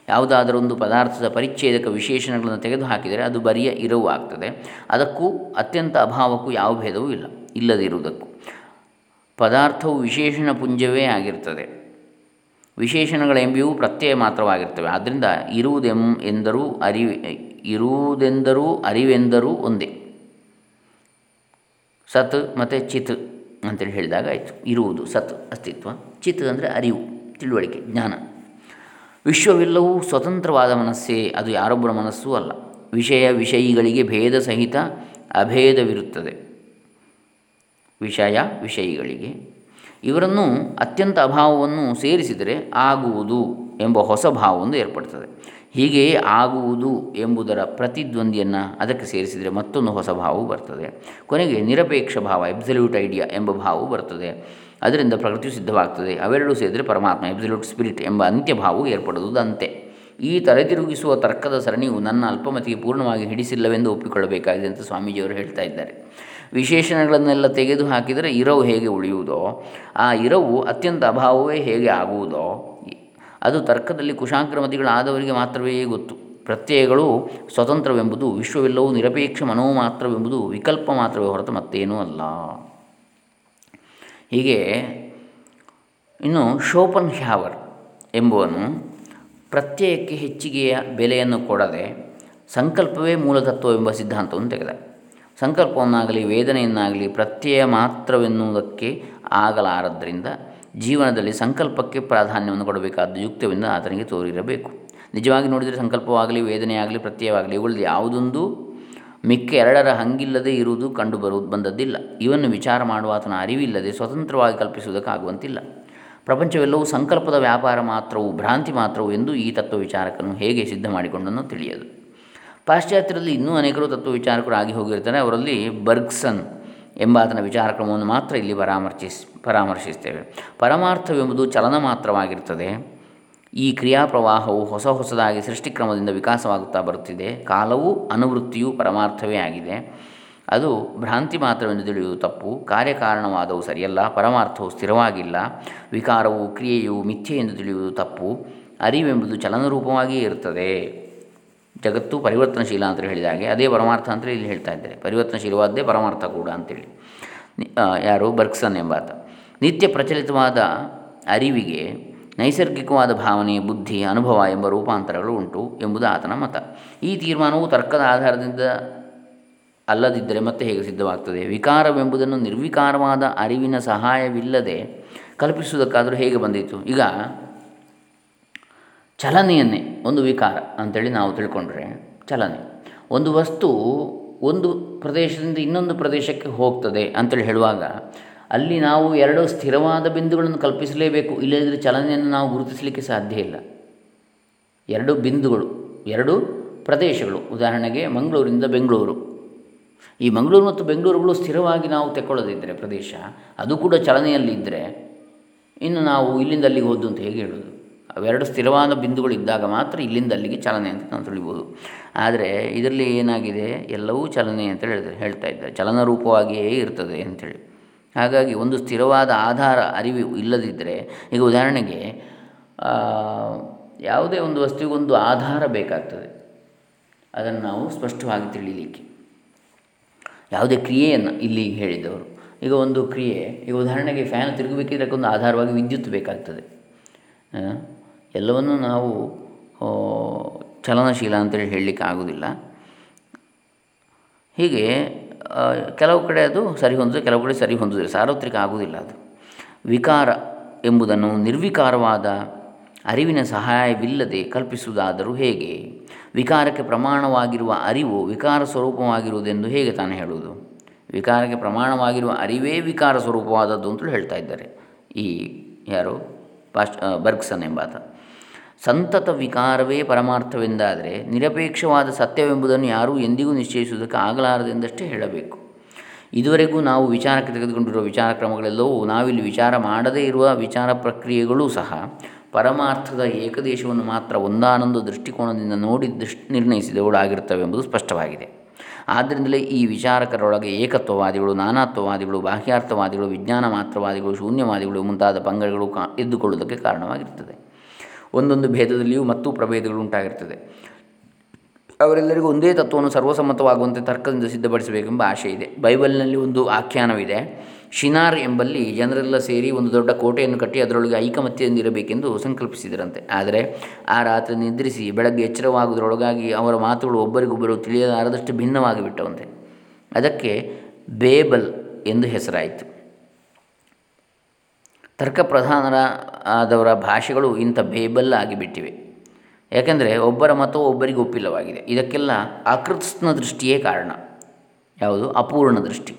ಯಾವುದಾದರೂ ಒಂದು ಪದಾರ್ಥದ ಪರಿಚ್ಛೇದಕ ವಿಶೇಷಣಗಳನ್ನು ತೆಗೆದುಹಾಕಿದರೆ ಅದು ಬರಿಯ ಇರವು ಆಗ್ತದೆ ಅದಕ್ಕೂ ಅತ್ಯಂತ ಅಭಾವಕ್ಕೂ ಯಾವ ಭೇದವೂ ಇಲ್ಲ, ಇಲ್ಲದಿರುವುದಕ್ಕೂ. ಪದಾರ್ಥವು ವಿಶೇಷಣ ಪುಂಜವೇ ಆಗಿರ್ತದೆ. ವಿಶೇಷಣಗಳೆಂಬಿಯೂ ಪ್ರತ್ಯಯ ಮಾತ್ರವಾಗಿರ್ತವೆ. ಆದ್ದರಿಂದ ಇರುವುದೆಂ ಎಂದರೂ ಅರಿವೆ, ಇರುವುದೆಂದರೂ ಅರಿವೆಂದರೂ ಒಂದೇ. ಸತ್ ಮತ್ತು ಚಿತ್ ಅಂತೇಳಿ ಹೇಳಿದಾಗ ಆಯಿತು. ಇರುವುದು ಸತ್ ಅಸ್ತಿತ್ವ, ಚಿತ್ ಅಂದರೆ ಅರಿವು, ತಿಳುವಳಿಕೆ, ಜ್ಞಾನ. ವಿಶ್ವವೆಲ್ಲವೂ ಸ್ವತಂತ್ರವಾದ ಮನಸ್ಸೇ, ಅದು ಯಾರೊಬ್ಬರ ಮನಸ್ಸೂ ಅಲ್ಲ. ವಿಷಯ ವಿಷಯಿಗಳಿಗೆ ಭೇದ ಸಹಿತ ಅಭೇದವಿರುತ್ತದೆ. ವಿಷಯ ವಿಷಯಿಗಳಿಗೆ. ಇವರನ್ನು ಅತ್ಯಂತ ಅಭಾವವನ್ನು ಸೇರಿಸಿದರೆ ಆಗುವುದು ಎಂಬ ಹೊಸ ಭಾವವೊಂದು ಏರ್ಪಡ್ತದೆ. ಹೀಗೆಯೇ ಆಗುವುದು ಎಂಬುದರ ಪ್ರತಿದ್ವಂದಿಯನ್ನು ಅದಕ್ಕೆ ಸೇರಿಸಿದರೆ ಮತ್ತೊಂದು ಹೊಸ ಭಾವವು ಬರ್ತದೆ. ಕೊನೆಗೆ ನಿರಪೇಕ್ಷ ಭಾವ ಎಬ್ಸಲ್ಯೂಟ್ ಐಡಿಯಾ ಎಂಬ ಭಾವವು ಬರ್ತದೆ. ಅದರಿಂದ ಪ್ರಕೃತಿಯು ಸಿದ್ಧವಾಗ್ತದೆ. ಅವೆರಡೂ ಸೇರಿದರೆ ಪರಮಾತ್ಮ ಎಬ್ಸಲ್ಯೂಟ್ ಸ್ಪಿರಿಟ್ ಎಂಬ ಅಂತ್ಯಭಾವವು ಏರ್ಪಡುವುದಂತೆ. ಈ ತಲೆತಿರುಗಿಸುವ ತರ್ಕದ ಸರಣಿಯು ನನ್ನ ಅಲ್ಪಮತಿಗೆ ಪೂರ್ಣವಾಗಿ ಹಿಡಿಸಿಲ್ಲವೆಂದು ಒಪ್ಪಿಕೊಳ್ಳಬೇಕಾಗಿದೆ ಅಂತ ಸ್ವಾಮೀಜಿಯವರು ಹೇಳ್ತಾ ಇದ್ದಾರೆ. ವಿಶೇಷಣಗಳನ್ನೆಲ್ಲ ತೆಗೆದು ಹಾಕಿದರೆ ಇರವು ಹೇಗೆ ಉಳಿಯುವುದೋ, ಆ ಇರವು ಅತ್ಯಂತ ಅಭಾವವೇ ಹೇಗೆ ಆಗುವುದೋ, ಅದು ತರ್ಕದಲ್ಲಿ ಕುಶಾಂಕ್ರಮತಿಗಳಾದವರಿಗೆ ಮಾತ್ರವೇ ಗೊತ್ತು. ಪ್ರತ್ಯಯಗಳು ಸ್ವತಂತ್ರವೆಂಬುದು, ವಿಶ್ವವೆಲ್ಲವೂ ನಿರಪೇಕ್ಷ ಮನೋ ಮಾತ್ರವೆಂಬುದು ವಿಕಲ್ಪ ಮಾತ್ರವೇ ಹೊರತು ಮತ್ತೇನೂ ಅಲ್ಲ. ಹೀಗೆ ಇನ್ನು ಶೋಪನ್ ಹ್ಯಾವರ್ ಎಂಬುವನು ಪ್ರತ್ಯಯಕ್ಕೆ ಹೆಚ್ಚಿಗೆಯ ಬೆಲೆಯನ್ನು ಕೊಡದೆ ಸಂಕಲ್ಪವೇ ಮೂಲತತ್ವವೆಂಬ ಸಿದ್ಧಾಂತವನ್ನು ತೆಗೆದ. ಸಂಕಲ್ಪವನ್ನಾಗಲಿ ವೇದನೆಯನ್ನಾಗಲಿ ಪ್ರತ್ಯಯ ಮಾತ್ರವೆನ್ನುವುದಕ್ಕೆ ಆಗಲಾರದ್ದರಿಂದ ಜೀವನದಲ್ಲಿ ಸಂಕಲ್ಪಕ್ಕೆ ಪ್ರಾಧಾನ್ಯವನ್ನು ಕೊಡಬೇಕಾದ ಯುಕ್ತವೆಂದು ಆತನಿಗೆ ತೋರಿರಬೇಕು. ನಿಜವಾಗಿ ನೋಡಿದರೆ ಸಂಕಲ್ಪವಾಗಲಿ, ವೇದನೆಯಾಗಲಿ, ಪ್ರತ್ಯಯವಾಗಲಿ ಇವುಗಳಲ್ಲಿ ಯಾವುದೊಂದು ಮಿಕ್ಕ ಎರಡರ ಹಂಗಿಲ್ಲದೆ ಇರುವುದು ಕಂಡು ಬರು, ಬಂದದ್ದಿಲ್ಲ. ಇವನ್ನು ವಿಚಾರ ಮಾಡುವ ಆತನ ಅರಿವಿಲ್ಲದೆ ಸ್ವತಂತ್ರವಾಗಿ ಕಲ್ಪಿಸುವುದಕ್ಕಾಗುವಂತಿಲ್ಲ. ಪ್ರಪಂಚವೆಲ್ಲವೂ ಸಂಕಲ್ಪದ ವ್ಯಾಪಾರ ಮಾತ್ರವು ಭ್ರಾಂತಿ ಮಾತ್ರವು ಎಂದು ಈ ತತ್ವ ವಿಚಾರಕನು ಹೇಗೆ ಸಿದ್ಧ ಮಾಡಿಕೊಂಡನ್ನು ತಿಳಿಯದು. ಪಾಶ್ಚಾತ್ಯರಲ್ಲಿ ಇನ್ನೂ ಅನೇಕರು ತತ್ವ ವಿಚಾರಕರು ಆಗಿ ಹೋಗಿರ್ತಾರೆ. ಅವರಲ್ಲಿ ಬರ್ಗ್ಸನ್ ಎಂಬಾತನ ವಿಚಾರಕ್ರಮವನ್ನು ಮಾತ್ರ ಇಲ್ಲಿ ಪರಾಮರ್ಶಿಸ್, ಪರಾಮರ್ಶಿಸ್ತೇವೆ. ಪರಮಾರ್ಥವೆಂಬುದು ಚಲನ ಮಾತ್ರವಾಗಿರ್ತದೆ. ಈ ಕ್ರಿಯಾಪ್ರವಾಹವು ಹೊಸ ಹೊಸದಾಗಿ ಸೃಷ್ಟಿಕ್ರಮದಿಂದ ವಿಕಾಸವಾಗುತ್ತಾ ಬರುತ್ತಿದೆ. ಕಾಲವು ಅನುವೃತ್ತಿಯು ಪರಮಾರ್ಥವೇ ಆಗಿದೆ. ಅದು ಭ್ರಾಂತಿ ಮಾತ್ರವೆಂದು ತಿಳಿಯುವುದು ತಪ್ಪು. ಕಾರ್ಯಕಾರಣವಾದವು ಸರಿಯಲ್ಲ, ಪರಮಾರ್ಥವು ಸ್ಥಿರವಾಗಿಲ್ಲ. ವಿಕಾರವು ಕ್ರಿಯೆಯು ಮಿಥ್ಯೆ ಎಂದು ತಿಳಿಯುವುದು ತಪ್ಪು. ಅರಿವೆಂಬುದು ಚಲನರೂಪವಾಗಿಯೇ ಇರುತ್ತದೆ. ಜಗತ್ತು ಪರಿವರ್ತನಶೀಲ ಅಂತ ಹೇಳಿದ ಹಾಗೆ ಅದೇ ಪರಮಾರ್ಥ ಅಂತ ಇಲ್ಲಿ ಹೇಳ್ತಾ ಇದ್ದಾರೆ. ಪರಿವರ್ತನಶೀಲವಾದ್ದೇ ಪರಮಾರ್ಥ ಕೂಡ ಅಂತೇಳಿ. ಯಾರು? ಬರ್ಕ್ಸನ್ ಎಂಬಾತ. ನಿತ್ಯ ಪ್ರಚಲಿತವಾದ ಅರಿವಿಗೆ ನೈಸರ್ಗಿಕವಾದ ಭಾವನೆ ಬುದ್ಧಿ, ಅನುಭವ ಎಂಬ ರೂಪಾಂತರಗಳು ಉಂಟು ಎಂಬುದು ಆತನ ಮತ. ಈ ತೀರ್ಮಾನವು ತರ್ಕದ ಆಧಾರದಿಂದ ಅಲ್ಲದಿದ್ದರೆ ಮತ್ತೆ ಹೇಗೆ ಸಿದ್ಧವಾಗ್ತದೆ? ವಿಕಾರವೆಂಬುದನ್ನು ನಿರ್ವಿಕಾರವಾದ ಅರಿವಿನ ಸಹಾಯವಿಲ್ಲದೆ ಕಲ್ಪಿಸುವುದಕ್ಕಾದರೂ ಹೇಗೆ ಬಂದಿತ್ತು ಈಗ ಚಲನೆಯನ್ನೇ, ಒಂದು ವಿಕಾರ ಅಂಥೇಳಿ ನಾವು ತಿಳ್ಕೊಂಡ್ರೆ ಚಲನೆ. ಒಂದು ವಸ್ತು ಒಂದು ಪ್ರದೇಶದಿಂದ ಇನ್ನೊಂದು ಪ್ರದೇಶಕ್ಕೆ ಹೋಗ್ತದೆ ಅಂತೇಳಿ ಹೇಳುವಾಗ ಅಲ್ಲಿ ನಾವು ಎರಡು ಸ್ಥಿರವಾದ ಬಿಂದುಗಳನ್ನು ಕಲ್ಪಿಸಲೇಬೇಕು. ಇಲ್ಲದಿದ್ದರೆ ಚಲನೆಯನ್ನು ನಾವು ಗುರುತಿಸಲಿಕ್ಕೆ ಸಾಧ್ಯ ಇಲ್ಲ. ಎರಡು ಬಿಂದುಗಳು, ಎರಡು ಪ್ರದೇಶಗಳು. ಉದಾಹರಣೆಗೆ ಮಂಗಳೂರಿಂದ ಬೆಂಗಳೂರು. ಈ ಮಂಗಳೂರು ಮತ್ತು ಬೆಂಗಳೂರುಗಳು ಸ್ಥಿರವಾಗಿ ನಾವು ತೆಕ್ಕೊಳ್ಳೋದಿದ್ದರೆ ಪ್ರದೇಶ, ಅದು ಕೂಡ ಚಲನೆಯಲ್ಲಿದ್ದರೆ ಇನ್ನು ನಾವು ಇಲ್ಲಿಂದ ಅಲ್ಲಿಗೆ ಹೋದ್ದು ಅಂತ ಹೇಗೆ ಹೇಳೋದು? ಅವೆರಡು ಸ್ಥಿರವಾದ ಬಿಂದುಗಳು ಇದ್ದಾಗ ಮಾತ್ರ ಇಲ್ಲಿಂದ ಅಲ್ಲಿಗೆ ಚಲನೆ ಅಂತ ನಾವು ತಿಳಿಬೋದು. ಆದರೆ ಇದರಲ್ಲಿ ಏನಾಗಿದೆ? ಎಲ್ಲವೂ ಚಲನೆ ಅಂತ ಹೇಳಿದ್ರೆ ಹೇಳ್ತಾ ಇದ್ದಾರೆ. ಚಲನ ರೂಪವಾಗಿಯೇ ಇರ್ತದೆ ಅಂಥೇಳಿ ಹಾಗಾಗಿ ಒಂದು ಸ್ಥಿರವಾದ ಆಧಾರ ಅರಿವು ಇಲ್ಲದಿದ್ದರೆ, ಈಗ ಉದಾಹರಣೆಗೆ ಯಾವುದೇ ಒಂದು ವಸ್ತುವಿಗೊಂದು ಆಧಾರ ಬೇಕಾಗ್ತದೆ. ಅದನ್ನು ನಾವು ಸ್ಪಷ್ಟವಾಗಿ ತಿಳಿಯಲಿಕ್ಕೆ. ಯಾವುದೇ ಕ್ರಿಯೆಯನ್ನು ಇಲ್ಲಿ ಹೇಳಿದವರು. ಈಗ ಒಂದು ಕ್ರಿಯೆ, ಈಗ ಉದಾಹರಣೆಗೆ ಫ್ಯಾನ್ ತಿರುಗಬೇಕಿದ್ರೆ ಒಂದು ಆಧಾರವಾಗಿ ವಿದ್ಯುತ್ ಬೇಕಾಗ್ತದೆ. ಎಲ್ಲವನ್ನು ನಾವು ಚಲನಶೀಲ ಅಂತೇಳಿ ಹೇಳಲಿಕ್ಕೆ ಆಗುವುದಿಲ್ಲ. ಹೀಗೆ ಕೆಲವು ಕಡೆ ಅದು ಸರಿ ಹೊಂದಿದೆ ಕೆಲವು ಕಡೆ ಸರಿ ಹೊಂದಿದೆ ಸಾರ್ವತ್ರಿಕ ಆಗುವುದಿಲ್ಲ ಅದು. ವಿಕಾರ ಎಂಬುದನ್ನು ನಿರ್ವಿಕಾರವಾದ ಅರಿವಿನ ಸಹಾಯವಿಲ್ಲದೆ ಕಲ್ಪಿಸುವುದಾದರೂ ಹೇಗೆ? ವಿಕಾರಕ್ಕೆ ಪ್ರಮಾಣವಾಗಿರುವ ಅರಿವು ವಿಕಾರ ಸ್ವರೂಪವಾಗಿರುವುದೆಂದು ಹೇಗೆ ತಾನು ಹೇಳುವುದು? ವಿಕಾರಕ್ಕೆ ಪ್ರಮಾಣವಾಗಿರುವ ಅರಿವೇ ವಿಕಾರ ಸ್ವರೂಪವಾದದ್ದು ಅಂತಲೂ ಹೇಳ್ತಾ ಇದ್ದಾರೆ. ಈ ಯಾರು? ಪಾಶ್ ಬರ್ಗ್ಸನ್ ಎಂಬಾತ. ಸಂತತ ವಿಕಾರವೇ ಪರಮಾರ್ಥವೆಂದಾದರೆ ನಿರಪೇಕ್ಷವಾದ ಸತ್ಯವೆಂಬುದನ್ನು ಯಾರೂ ಎಂದಿಗೂ ನಿಶ್ಚಯಿಸುವುದಕ್ಕೆ ಆಗಲಾರದೆಂದಷ್ಟೇ ಹೇಳಬೇಕು. ಇದುವರೆಗೂ ನಾವು ವಿಚಾರಕ್ಕೆ ತೆಗೆದುಕೊಂಡಿರುವ ವಿಚಾರ ಕ್ರಮಗಳೆಲ್ಲವೂ ನಾವಿಲ್ಲಿ ವಿಚಾರ ಮಾಡದೇ ಇರುವ ವಿಚಾರ ಪ್ರಕ್ರಿಯೆಗಳೂ ಸಹ ಪರಮಾರ್ಥದ ಏಕದೇಶವನ್ನು ಮಾತ್ರ ಒಂದಾನೊಂದು ದೃಷ್ಟಿಕೋನದಿಂದ ನೋಡಿ ದೃಷ್ ನಿರ್ಣಯಿಸಿದವುಗಳಾಗಿರುತ್ತವೆ ಎಂಬುದು ಸ್ಪಷ್ಟವಾಗಿದೆ. ಆದ್ದರಿಂದಲೇ ಈ ವಿಚಾರಕರೊಳಗೆ ಏಕತ್ವವಾದಿಗಳು, ನಾನಾತ್ವವಾದಿಗಳು, ಬಾಹ್ಯಾರ್ಥವಾದಿಗಳು ವಿಜ್ಞಾನ ಮಾತ್ರವಾದಿಗಳು ಶೂನ್ಯವಾದಿಗಳು ಮುಂತಾದ ಪಂಗಡಗಳು ಕಾ, ಎದ್ದುಕೊಳ್ಳುವುದಕ್ಕೆ ಕಾರಣವಾಗಿರ್ತದೆ ಒಂದೊಂದು ಭೇದದಲ್ಲಿಯೂ ಮತ್ತು ಪ್ರಭೇದಗಳು ಉಂಟಾಗಿರ್ತದೆ. ಅವರೆಲ್ಲರಿಗೂ ಒಂದೇ ತತ್ವವನ್ನು ಸರ್ವಸಮ್ಮತವಾಗುವಂತೆ ತರ್ಕದಿಂದ ಸಿದ್ಧಪಡಿಸಬೇಕೆಂಬ ಆಶೆ ಇದೆ. ಬೈಬಲ್ನಲ್ಲಿ ಒಂದು ಆಖ್ಯಾನವಿದೆ. ಶಿನಾರ್ ಎಂಬಲ್ಲಿ ಜನರೆಲ್ಲ ಸೇರಿ ಒಂದು ದೊಡ್ಡ ಕೋಟೆಯನ್ನು ಕಟ್ಟಿ ಅದರೊಳಗೆ ಐಕಮತ್ಯದಿಂದಿರಬೇಕೆಂದು ಸಂಕಲ್ಪಿಸಿದರಂತೆ. ಆದರೆ ಆ ರಾತ್ರಿ ನಿದ್ರಿಸಿ ಬೆಳಗ್ಗೆ ಎಚ್ಚರವಾಗುವುದರೊಳಗಾಗಿ ಅವರ ಮಾತುಗಳು ಒಬ್ಬರಿಗೊಬ್ಬರು ತಿಳಿಯಲಾರದಷ್ಟು ಭಿನ್ನವಾಗಿ ಬಿಟ್ಟವಂತೆ ಅದಕ್ಕೆ ಬೇಬಲ್ ಎಂದು ಹೆಸರಾಯಿತು. ತರ್ಕ ಪ್ರಧಾನರ ಆದವರ ಭಾಷೆಗಳು ಇಂಥ ಬೇಬಲ್ ಆಗಿಬಿಟ್ಟಿವೆ. ಯಾಕೆಂದರೆ ಒಬ್ಬರ ಮತವು ಒಬ್ಬರಿಗೆ ಒಪ್ಪಿಲ್ಲವಾಗಿದೆ. ಇದಕ್ಕೆಲ್ಲ ಅಕೃತ್ಸ್ನ ದೃಷ್ಟಿಯೇ ಕಾರಣ. ಯಾವುದು? ಅಪೂರ್ಣ ದೃಷ್ಟಿ.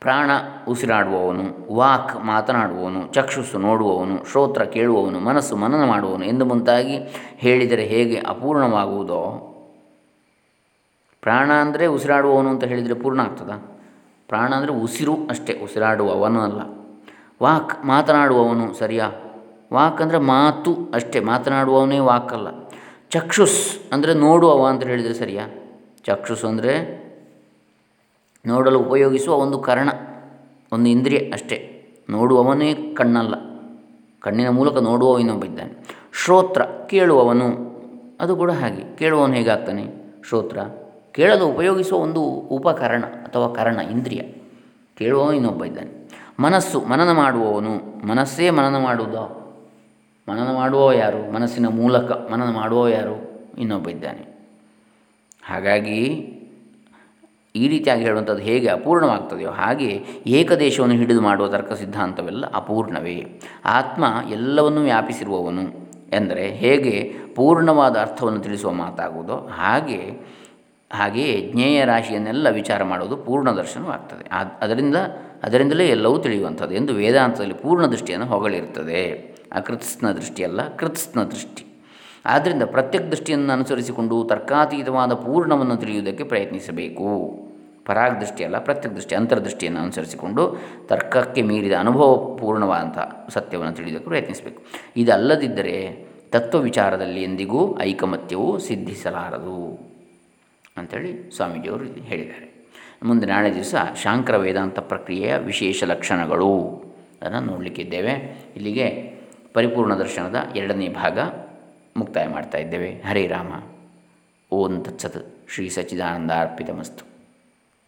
ಪ್ರಾಣ ಉಸಿರಾಡುವವನು, ವಾಕ್ ಮಾತನಾಡುವವನು ಚಕ್ಷುಸು ನೋಡುವವನು, ಶ್ರೋತ್ರ ಕೇಳುವವನು, ಮನಸ್ಸು ಮನನ ಮಾಡುವವನು ಎಂದು ಮುಂತಾಗಿ ಹೇಳಿದರೆ ಹೇಗೆ ಅಪೂರ್ಣವಾಗುವುದೋ? ಪ್ರಾಣ ಅಂದರೆ ಉಸಿರಾಡುವವನು ಅಂತ ಹೇಳಿದರೆ ಪೂರ್ಣ ಆಗ್ತದ? ಪ್ರಾಣ ಅಂದರೆ ಉಸಿರು ಅಷ್ಟೇ ಉಸಿರಾಡುವವನು ಅಲ್ಲ ವಾಕ್ ಮಾತನಾಡುವವನು ಸರಿಯಾ? ವಾಕ್ ಅಂದರೆ ಮಾತು ಅಷ್ಟೇ, ಮಾತನಾಡುವವನೇ ವಾಕ್ ಅಲ್ಲ ಚಕ್ಷುಸ್ ಅಂದರೆ ನೋಡುವವ ಅಂತ ಹೇಳಿದರೆ ಸರಿಯಾ? ಚಕ್ಷುಸ್ ಅಂದರೆ ನೋಡಲು ಉಪಯೋಗಿಸುವ ಒಂದು ಕರಣ, ಒಂದು ಇಂದ್ರಿಯ ಅಷ್ಟೇ. ನೋಡುವವನೇ ಕಣ್ಣಲ್ಲ. ಕಣ್ಣಿನ ಮೂಲಕ ನೋಡುವವ ಇನ್ನೊಬ್ಬ ಇದ್ದಾನೆ ಶ್ರೋತ್ರ ಕೇಳುವವನು, ಅದು ಕೂಡ ಹಾಗೆ. ಕೇಳುವವನು ಹೇಗಾಗ್ತಾನೆ? ಶ್ರೋತ್ರ. ಕೇಳಲು ಉಪಯೋಗಿಸುವ ಒಂದು ಉಪಕರಣ ಅಥವಾ ಕರಣ, ಇಂದ್ರಿಯ. ಕೇಳುವವ ಇನ್ನೊಬ್ಬ ಇದ್ದಾನೆ. ಮನಸ್ಸು ಮನನ ಮಾಡುವವನು, ಮನಸ್ಸೇ ಮನನ ಮಾಡುವುದೋ ಮನನ ಮಾಡುವವ ಯಾರು? ಮನಸ್ಸಿನ ಮೂಲಕ ಮನನ ಮಾಡುವವ ಯಾರು? ಇನ್ನೊಬ್ಬ ಇದ್ದಾನೆ. ಹಾಗಾಗಿ ಈ ರೀತಿಯಾಗಿ ಹೇಳುವಂಥದ್ದು ಹೇಗೆ ಅಪೂರ್ಣವಾಗ್ತದೆಯೋ ಹಾಗೆ ಏಕದೇಶವನ್ನು ಹಿಡಿದು ಮಾಡುವ ತರ್ಕ ಸಿದ್ಧಾಂತವೆಲ್ಲ ಅಪೂರ್ಣವೇ. ಆತ್ಮ ಎಲ್ಲವನ್ನೂ ವ್ಯಾಪಿಸಿರುವವನು ಎಂದರೆ ಹೇಗೆ ಪೂರ್ಣವಾದ ಅರ್ಥವನ್ನು ತಿಳಿಸುವ ಮಾತಾಗುವುದೋ ಹಾಗೆ, ಹಾಗೆಯೇ ಜ್ಞೇಯ ರಾಶಿಯನ್ನೆಲ್ಲ ವಿಚಾರ ಮಾಡುವುದು ಪೂರ್ಣ ದರ್ಶನವಾಗ್ತದೆ ಅದರಿಂದ ಅದರಿಂದಲೇ ಎಲ್ಲವೂ ತಿಳಿಯುವಂಥದ್ದು ಎಂದು ವೇದಾಂತದಲ್ಲಿ ಪೂರ್ಣ ದೃಷ್ಟಿಯನ್ನು ಹೊಗಳಿರ್ತದೆ. ಅಕೃತ್ಸ್ನ ದೃಷ್ಟಿಯಲ್ಲ ಕೃತ್ಸ್ನ ದೃಷ್ಟಿ. ಆದ್ದರಿಂದ ಪ್ರತ್ಯಕ್ ದೃಷ್ಟಿಯನ್ನು ಅನುಸರಿಸಿಕೊಂಡು ತರ್ಕಾತೀತವಾದ ಪೂರ್ಣವನ್ನು ತಿಳಿಯುವುದಕ್ಕೆ ಪ್ರಯತ್ನಿಸಬೇಕು. ಪರಾಗ್ ದೃಷ್ಟಿಯಲ್ಲ ಪ್ರತ್ಯಕ್ ದೃಷ್ಟಿ, ಅಂತರ್ದೃಷ್ಟಿಯನ್ನು ಅನುಸರಿಸಿಕೊಂಡು ತರ್ಕಕ್ಕೆ ಮೀರಿದ ಅನುಭವ ಪೂರ್ಣವಾದಂಥ ಸತ್ಯವನ್ನು ತಿಳಿಯುವುದಕ್ಕೆ ಪ್ರಯತ್ನಿಸಬೇಕು. ಇದಲ್ಲದಿದ್ದರೆ ತತ್ವ ವಿಚಾರದಲ್ಲಿ ಎಂದಿಗೂ ಐಕಮತ್ಯವು ಸಿದ್ಧಿಸಲಾರದು ಅಂಥೇಳಿ ಸ್ವಾಮೀಜಿಯವರು ಹೇಳಿದ್ದಾರೆ. ಮುಂದೆ ನಾಳೆ ದಿವಸ ಶಾಂಕರ ವೇದಾಂತ ಪ್ರಕ್ರಿಯೆಯ ವಿಶೇಷ ಲಕ್ಷಣಗಳು. ಅದನ್ನು ನೋಡಲಿಕ್ಕಿದ್ದೇವೆ. ಇಲ್ಲಿಗೆ ಪರಿಪೂರ್ಣ ದರ್ಶನದ ಎರಡನೇ ಭಾಗ ಮುಕ್ತಾಯ ಮಾಡ್ತಾ ಇದ್ದೇವೆ. ಹರೇ ರಾಮ. ಓಂ ತತ್ಸತ್ ಶ್ರೀ ಸಚ್ಚಿದಾನಂದ